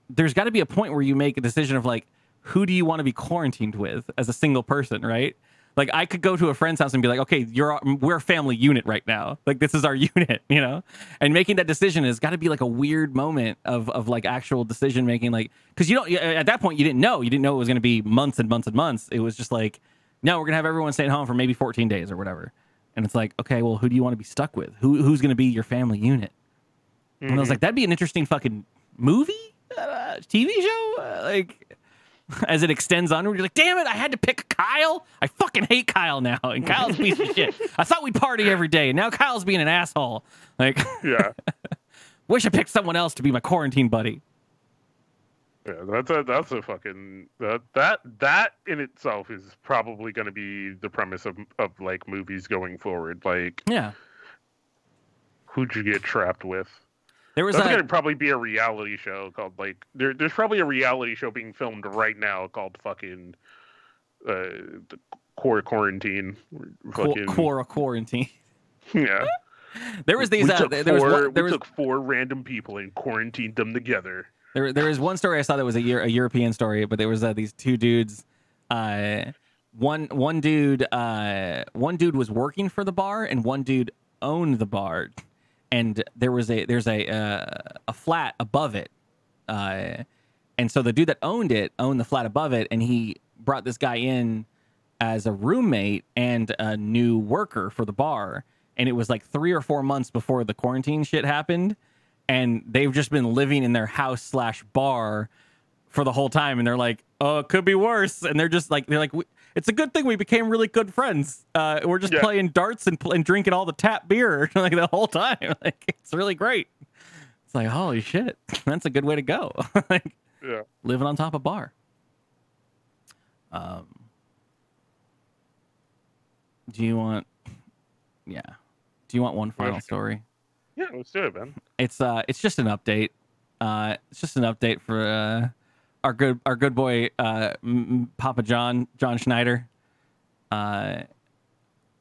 [SPEAKER 1] there's got to be a point where you make a decision of like who do you want to be quarantined with as a single person right like i could go to a friend's house and be like okay you're we're a family unit right now like this is our unit you know and making that decision has got to be like a weird moment of of like actual decision making like because you don't at that point you didn't know you didn't know it was going to be months and months and months it was just like no, we're gonna have everyone stay at home for maybe 14 days or whatever. And it's like, okay, well, who do you want to be stuck with? Who who's gonna be your family unit? And I was like, that'd be an interesting fucking movie, uh, TV show, uh, like. As it extends onward, you're like, damn it, I had to pick Kyle. I fucking hate Kyle now. And Kyle's a piece of shit. I thought we'd party every day. And now Kyle's being an asshole. Like,
[SPEAKER 3] yeah.
[SPEAKER 1] wish I picked someone else to be my quarantine buddy.
[SPEAKER 3] Yeah, that's a that's a fucking that that that in itself is probably going to be the premise of of like movies going forward. Like,
[SPEAKER 1] Yeah.
[SPEAKER 3] who'd you get trapped with?
[SPEAKER 1] There was
[SPEAKER 3] That's
[SPEAKER 1] a
[SPEAKER 3] going to probably be a reality show called like there. There's probably a reality show being filmed right now called fucking uh the core quarantine.
[SPEAKER 1] qu-
[SPEAKER 3] Fucking
[SPEAKER 1] Quora quarantine.
[SPEAKER 3] yeah.
[SPEAKER 1] There was these.
[SPEAKER 3] we
[SPEAKER 1] Uh,
[SPEAKER 3] took
[SPEAKER 1] there was
[SPEAKER 3] four,
[SPEAKER 1] one,
[SPEAKER 3] we
[SPEAKER 1] there was
[SPEAKER 3] took four random people and quarantined them together.
[SPEAKER 1] There, there is one story I saw that was a, Euro- a European story, but there was uh, these two dudes. Uh, one one dude, uh, one dude was working for the bar, and one dude owned the bar, and there was a there's a uh, a flat above it, uh, and so the dude that owned it owned the flat above it, and he brought this guy in as a roommate and a new worker for the bar, and it was like three or four months before the quarantine shit happened and they've just been living in their house slash bar for the whole time. And they're like oh it could be worse. And they're just like they're like "We- it's a good thing we became really good friends. Uh, we're just
[SPEAKER 3] Yeah.
[SPEAKER 1] playing darts and, and drinking all the tap beer like the whole time. Like it's really great. It's like holy shit that's a good way to go. Like
[SPEAKER 3] Yeah.
[SPEAKER 1] living on top of bar. Um do you want yeah do you want one final story?
[SPEAKER 3] Yeah, let's do it, man.
[SPEAKER 1] it's uh it's just an update. Uh it's just an update for uh our good our good boy uh papa john john schneider uh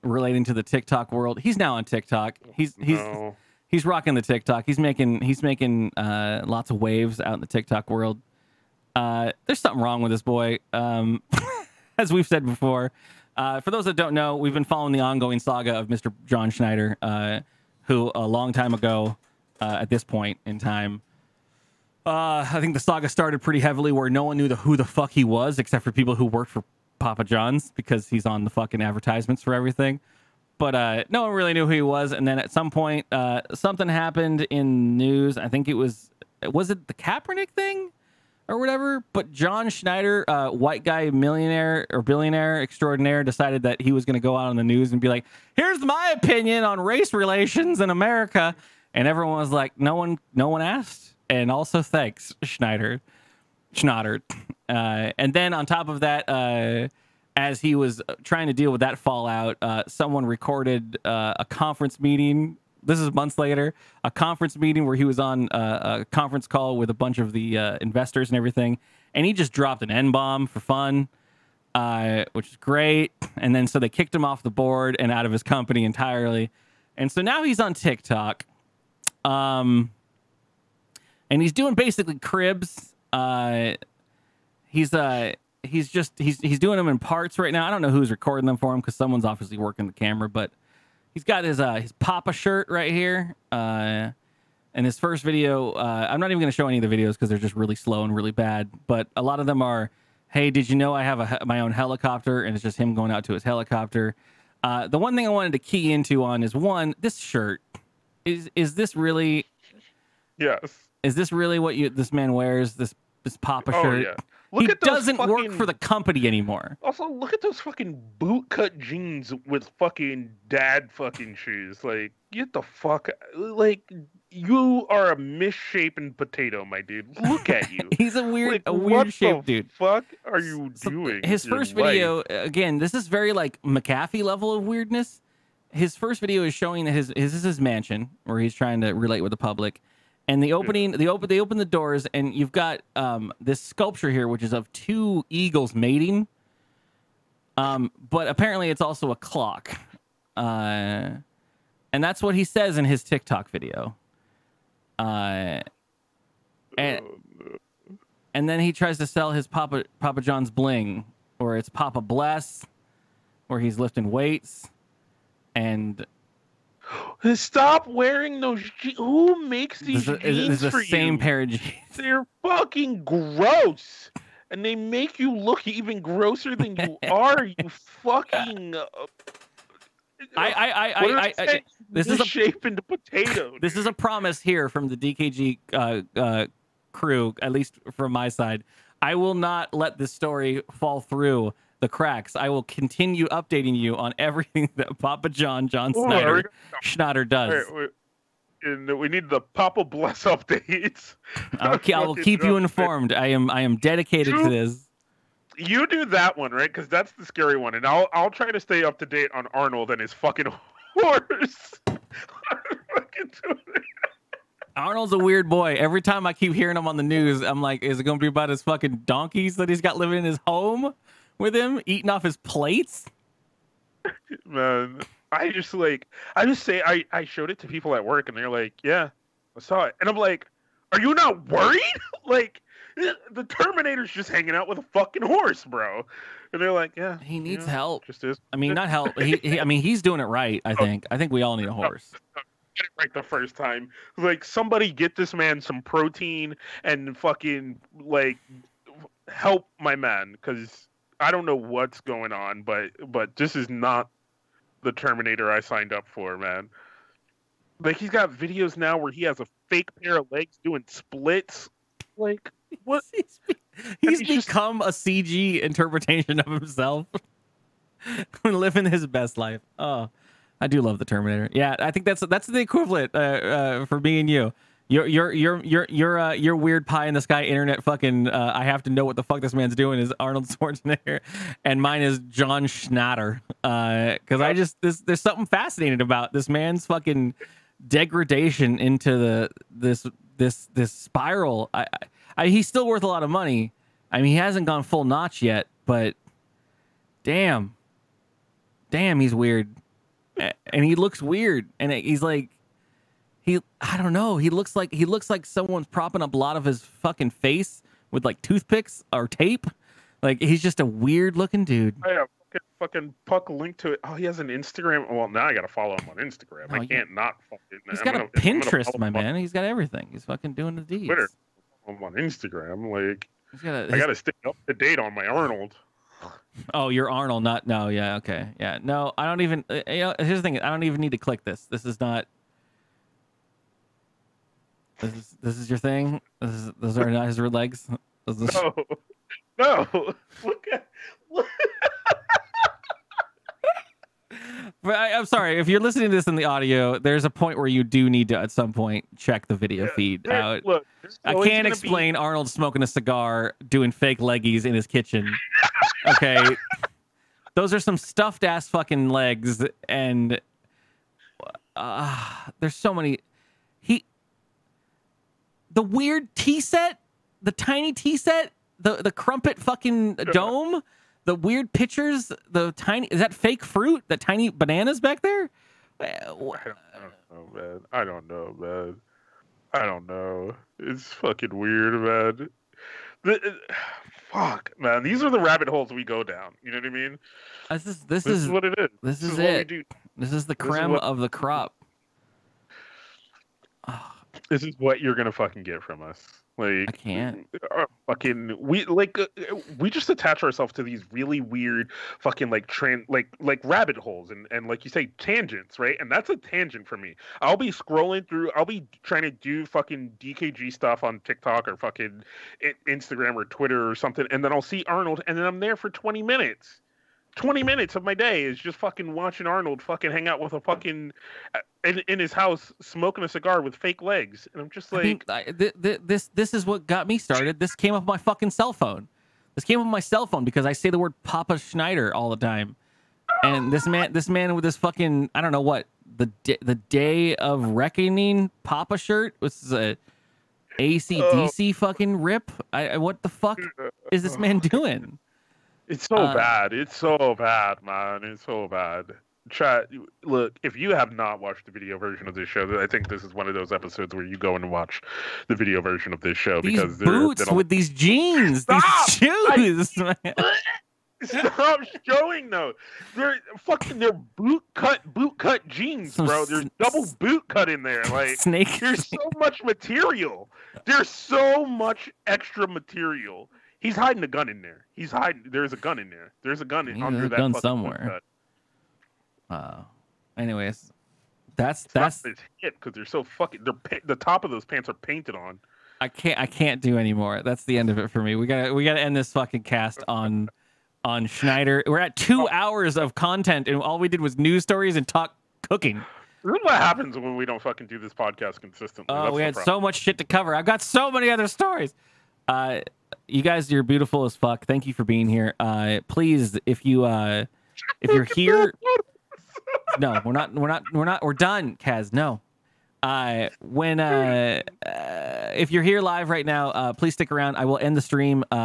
[SPEAKER 1] relating to the tiktok world he's now on tiktok he's he's
[SPEAKER 3] No.
[SPEAKER 1] he's rocking the tiktok he's making he's making uh lots of waves out in the tiktok world uh there's something wrong with this boy um as we've said before uh, for those that don't know, we've been following the ongoing saga of Mr. John Schneider, uh, who a long time ago, uh, at this point in time, uh, I think the saga started pretty heavily where no one knew the who the fuck he was except for people who worked for Papa John's because he's on the fucking advertisements for everything. But uh, no one really knew who he was. And then at some point, uh, something happened in news. I think it was was it the Kaepernick thing? or whatever. But John Schneider, uh, white guy millionaire or billionaire extraordinaire, decided that he was going to go out on the news and be like, "Here's my opinion on race relations in America," and everyone was like, "No one, no one asked." And also, thanks, Schneider, Schnoddert. Uh, and then on top of that, uh, as he was trying to deal with that fallout, uh, someone recorded uh, a conference meeting. This is months later, a conference meeting where he was on uh, a conference call with a bunch of the uh, investors and everything, and he just dropped an N bomb for fun, which is great. And then so they kicked him off the board and out of his company entirely, and so now he's on TikTok, um, and he's doing basically cribs. Uh, he's uh he's just he's he's doing them in parts right now. I don't know who's recording them for him because someone's obviously working the camera, but he's got his uh his Papa shirt right here. Uh and his first video, uh, I'm not even going to show any of the videos because they're just really slow and really bad. But a lot of them are, "Hey, did you know I have a, my own helicopter?" And it's just him going out to his helicopter. Uh, the one thing I wanted to key into on is one, this shirt is is this really
[SPEAKER 3] Yes.
[SPEAKER 1] Is this really what you this man wears this this Papa
[SPEAKER 3] Oh,
[SPEAKER 1] shirt?
[SPEAKER 3] yeah. Look
[SPEAKER 1] he
[SPEAKER 3] at those
[SPEAKER 1] doesn't work for the company anymore.
[SPEAKER 3] Also, look at those fucking bootcut jeans with fucking dad fucking shoes. Like, get the fuck. Like, you are a misshapen potato, my dude. Look at you.
[SPEAKER 1] He's a weird
[SPEAKER 3] like,
[SPEAKER 1] a
[SPEAKER 3] what
[SPEAKER 1] weird
[SPEAKER 3] the
[SPEAKER 1] shaped dude.
[SPEAKER 3] Fuck, are you
[SPEAKER 1] So,
[SPEAKER 3] doing?
[SPEAKER 1] His first
[SPEAKER 3] life?
[SPEAKER 1] video, again, this is very like McAfee level of weirdness. His first video is showing that his, his this is his mansion where he's trying to relate with the public. And the opening, the open, they open the doors, and you've got um, this sculpture here, which is of two eagles mating. Um, but apparently, it's also a clock, uh, and that's what he says in his TikTok video. Uh, and and then he tries to sell his Papa Papa John's bling, or it's Papa Bless, where he's lifting weights, and
[SPEAKER 3] Stop wearing those. Je- Who makes
[SPEAKER 1] this
[SPEAKER 3] these
[SPEAKER 1] is,
[SPEAKER 3] jeans
[SPEAKER 1] this is
[SPEAKER 3] for
[SPEAKER 1] the same
[SPEAKER 3] you?
[SPEAKER 1] pair of jeans.
[SPEAKER 3] They're fucking gross, and they make you look even grosser than you are. You fucking. Uh,
[SPEAKER 1] I I I, I, I, I this is a
[SPEAKER 3] misshapen potato.
[SPEAKER 1] this is a promise here from the DKG uh, uh, crew, at least from my side. I will not let this story fall through the cracks. I will continue updating you on everything that Papa John John
[SPEAKER 3] Oh, are
[SPEAKER 1] Snyder Schnatter does.
[SPEAKER 3] Wait, wait. fucking we need the Papa Bless updates.
[SPEAKER 1] I'll, I will keep you informed. I am I am dedicated to this.
[SPEAKER 3] You do that one, right? Because that's the scary one, and I'll I'll try to stay up to date on Arnold and his fucking horse. Fucking doing it.
[SPEAKER 1] Arnold's a weird boy. Every time I keep hearing him on the news, I'm like, is it going to be about his fucking donkeys that he's got living in his home with him, eating off his plates?
[SPEAKER 3] man. I just like I just say I I showed it to people at work and they're like, yeah, I saw it, and I'm like, are you not worried? like eh, the Terminator's just hanging out with a fucking horse, bro. And they're like, yeah,
[SPEAKER 1] He needs
[SPEAKER 3] yeah,
[SPEAKER 1] help.
[SPEAKER 3] Just is.
[SPEAKER 1] I mean, not help. He, he, I mean, he's doing it right. I oh. think. I think we all need a horse.
[SPEAKER 3] get it right the first time. Like somebody get this man some protein and fucking like help my man because I don't know what's going on, but but this is not the Terminator I signed up for, man. Like he's got videos now where he has a fake pair of legs doing splits. Like what?
[SPEAKER 1] He's, he's
[SPEAKER 3] he's just-
[SPEAKER 1] become a CG interpretation of himself, living his best life. Oh, I do love the Terminator. Yeah, I think that's that's the equivalent uh, uh, for me and you. Your your your your your uh, your weird pie in the sky internet fucking. Uh, I have to know what the fuck this man's doing is Arnold Schwarzenegger, and mine is John Schnatter. Because I just this there's something fascinating about this man's fucking degradation into the this this this spiral. I, I, I he's still worth a lot of money. I mean, he hasn't gone full notch yet, but damn, damn, he's weird, and he looks weird, and he's like, he, I don't know, he looks like he looks like someone's propping up a lot of his fucking face with like toothpicks or tape. Like he's just a weird looking dude.
[SPEAKER 3] I have fucking, fucking puck link to it. Oh, he has an Instagram. Well, now I gotta follow him on Instagram.
[SPEAKER 1] No,
[SPEAKER 3] I can't not fucking.
[SPEAKER 1] He's
[SPEAKER 3] I'm
[SPEAKER 1] got
[SPEAKER 3] gonna-
[SPEAKER 1] a Pinterest, my man. He's got everything. He's fucking doing the deeds.
[SPEAKER 3] Twitter. I'm on Instagram. Like
[SPEAKER 1] He's got a,
[SPEAKER 3] I
[SPEAKER 1] his-
[SPEAKER 3] gotta stay up to date on my Arnold.
[SPEAKER 1] Oh, you're Arnold, not no. Yeah, okay, yeah. No, I don't even. Uh, you know, here's the thing. I don't even need to click this. This is not. This is this is your thing. This is those are not his real legs. This is-
[SPEAKER 3] No, no. Look at. Look.
[SPEAKER 1] But I, I'm sorry if you're listening to this in the audio. There's a point where you do need to at some point check the video feed
[SPEAKER 3] There-
[SPEAKER 1] out.
[SPEAKER 3] look,
[SPEAKER 1] I can't
[SPEAKER 3] gonna be-
[SPEAKER 1] explain Arnold smoking a cigar, doing fake leggies in his kitchen. Okay, those are some stuffed ass fucking legs, and uh, there's so many. He, the weird tea set, the tiny tea set, the the crumpet fucking dome, the weird pictures, the tiny is that fake fruit, the tiny bananas back there. Uh,
[SPEAKER 3] I don't, know, man. I don't know, man. I don't know. It's fucking weird, man. The, fuck, man. These are the rabbit holes we go down. You know what I mean?
[SPEAKER 1] This is this,
[SPEAKER 3] This
[SPEAKER 1] is,
[SPEAKER 3] is what it is.
[SPEAKER 1] this is
[SPEAKER 3] what we
[SPEAKER 1] it.
[SPEAKER 3] do.
[SPEAKER 1] this is the
[SPEAKER 3] this is
[SPEAKER 1] creme
[SPEAKER 3] what-
[SPEAKER 1] of the crop.
[SPEAKER 3] This is what you're gonna fucking get from us. Like
[SPEAKER 1] I can't.
[SPEAKER 3] uh, fucking we like uh, we just attach ourselves to these really weird fucking like tran like like rabbit holes and and like you say tangents right and that's a tangent for me i'll be scrolling through i'll be trying to do fucking dkg stuff on tiktok or fucking instagram or twitter or something and then i'll see arnold and then i'm there for 20 minutes 20 minutes of my day is just fucking watching arnold fucking hang out with a fucking uh, in, in his house smoking a cigar with fake legs and i'm just
[SPEAKER 1] I
[SPEAKER 3] like
[SPEAKER 1] mean, I, th- th- this this is what got me started. This came up my fucking cell phone. This came up my cell phone because I say the word Papa Schneider all the time. And this man, this man with this fucking I don't know what the d- the day of reckoning Papa shirt was a ACDC fucking rip. I, I what the fuck is this man doing?
[SPEAKER 3] It's so
[SPEAKER 1] Uh,
[SPEAKER 3] bad. It's so bad, man. It's so bad. Chat. Look, if you have not watched the video version of this show, I think this is one of those episodes where you go and watch the video version of this show
[SPEAKER 1] These
[SPEAKER 3] because
[SPEAKER 1] boots with these jeans,
[SPEAKER 3] Stop!
[SPEAKER 1] these shoes. man.
[SPEAKER 3] Stop showing though. They're fucking. They're boot cut, boot cut jeans, bro. There's double boot cut in there. Like
[SPEAKER 1] Snake.
[SPEAKER 3] there's so much material. There's so much extra material. He's hiding a gun in there. He's hiding. There's a gun in there. There's a gun in, under
[SPEAKER 1] a
[SPEAKER 3] that
[SPEAKER 1] gun somewhere. Uh, anyways, that's
[SPEAKER 3] It's
[SPEAKER 1] that's
[SPEAKER 3] his hit because they're so fucking. They're the top of those pants are painted on.
[SPEAKER 1] I can't I can't do anymore. That's the end of it for me. We gotta we gotta end this fucking cast on on Schneider. We're at two hours of content and all we did was news stories and talk cooking.
[SPEAKER 3] This is what happens when we don't fucking do this podcast consistently.
[SPEAKER 1] Oh,
[SPEAKER 3] That's
[SPEAKER 1] we had
[SPEAKER 3] problem.
[SPEAKER 1] so much shit to cover. I've got so many other stories. Uh, you guys, you're beautiful as fuck. Thank you for being here. Uh, please, if you uh, if you're here, no, we're not. We're not. We're not. We're done, Kaz. No. Uh, when uh, uh, if you're here live right now, uh, please stick around. I will end the stream, uh,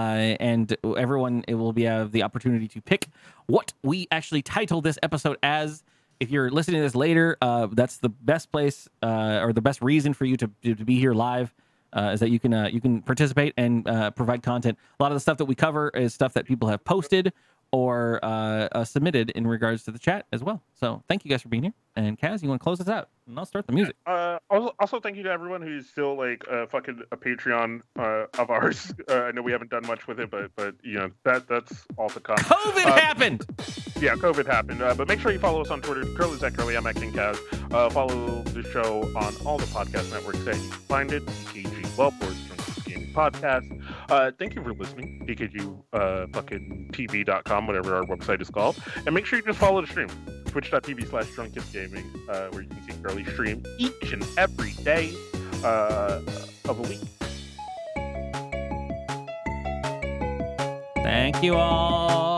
[SPEAKER 1] and everyone it will be have the opportunity to pick what we actually title this episode as. If you're listening to this later, uh, that's the best place uh, or the best reason for you to to, to be here live. Uh, is that you can uh, you can participate and uh, provide content. A lot of the stuff that we cover is stuff that people have posted or uh, uh, submitted in regards to the chat as well. So thank you guys for being here. And Kaz, you want to close us out? And I'll start the music.
[SPEAKER 3] Uh, also, also, thank you to everyone who's still like fucking a Patreon uh, of ours. Uh, I know we haven't done much with it, but but you know that that's all to come.
[SPEAKER 1] COVID
[SPEAKER 3] Um,
[SPEAKER 1] happened.
[SPEAKER 3] Yeah, COVID happened. Uh, but make sure you follow us on Twitter. Curly's at Curly. I'm at King Kaz. Uh, follow the show on all the podcast networks that you find it. DKG Wellport Gaming Podcast. Uh, thank you for listening. DKG uh, fucking TV.com, whatever our website is called. And make sure you just follow the stream. Twitch.tv slash Drunk Kids Gaming, uh, where you can see Curly stream each and every day uh, of a week.
[SPEAKER 1] Thank you all.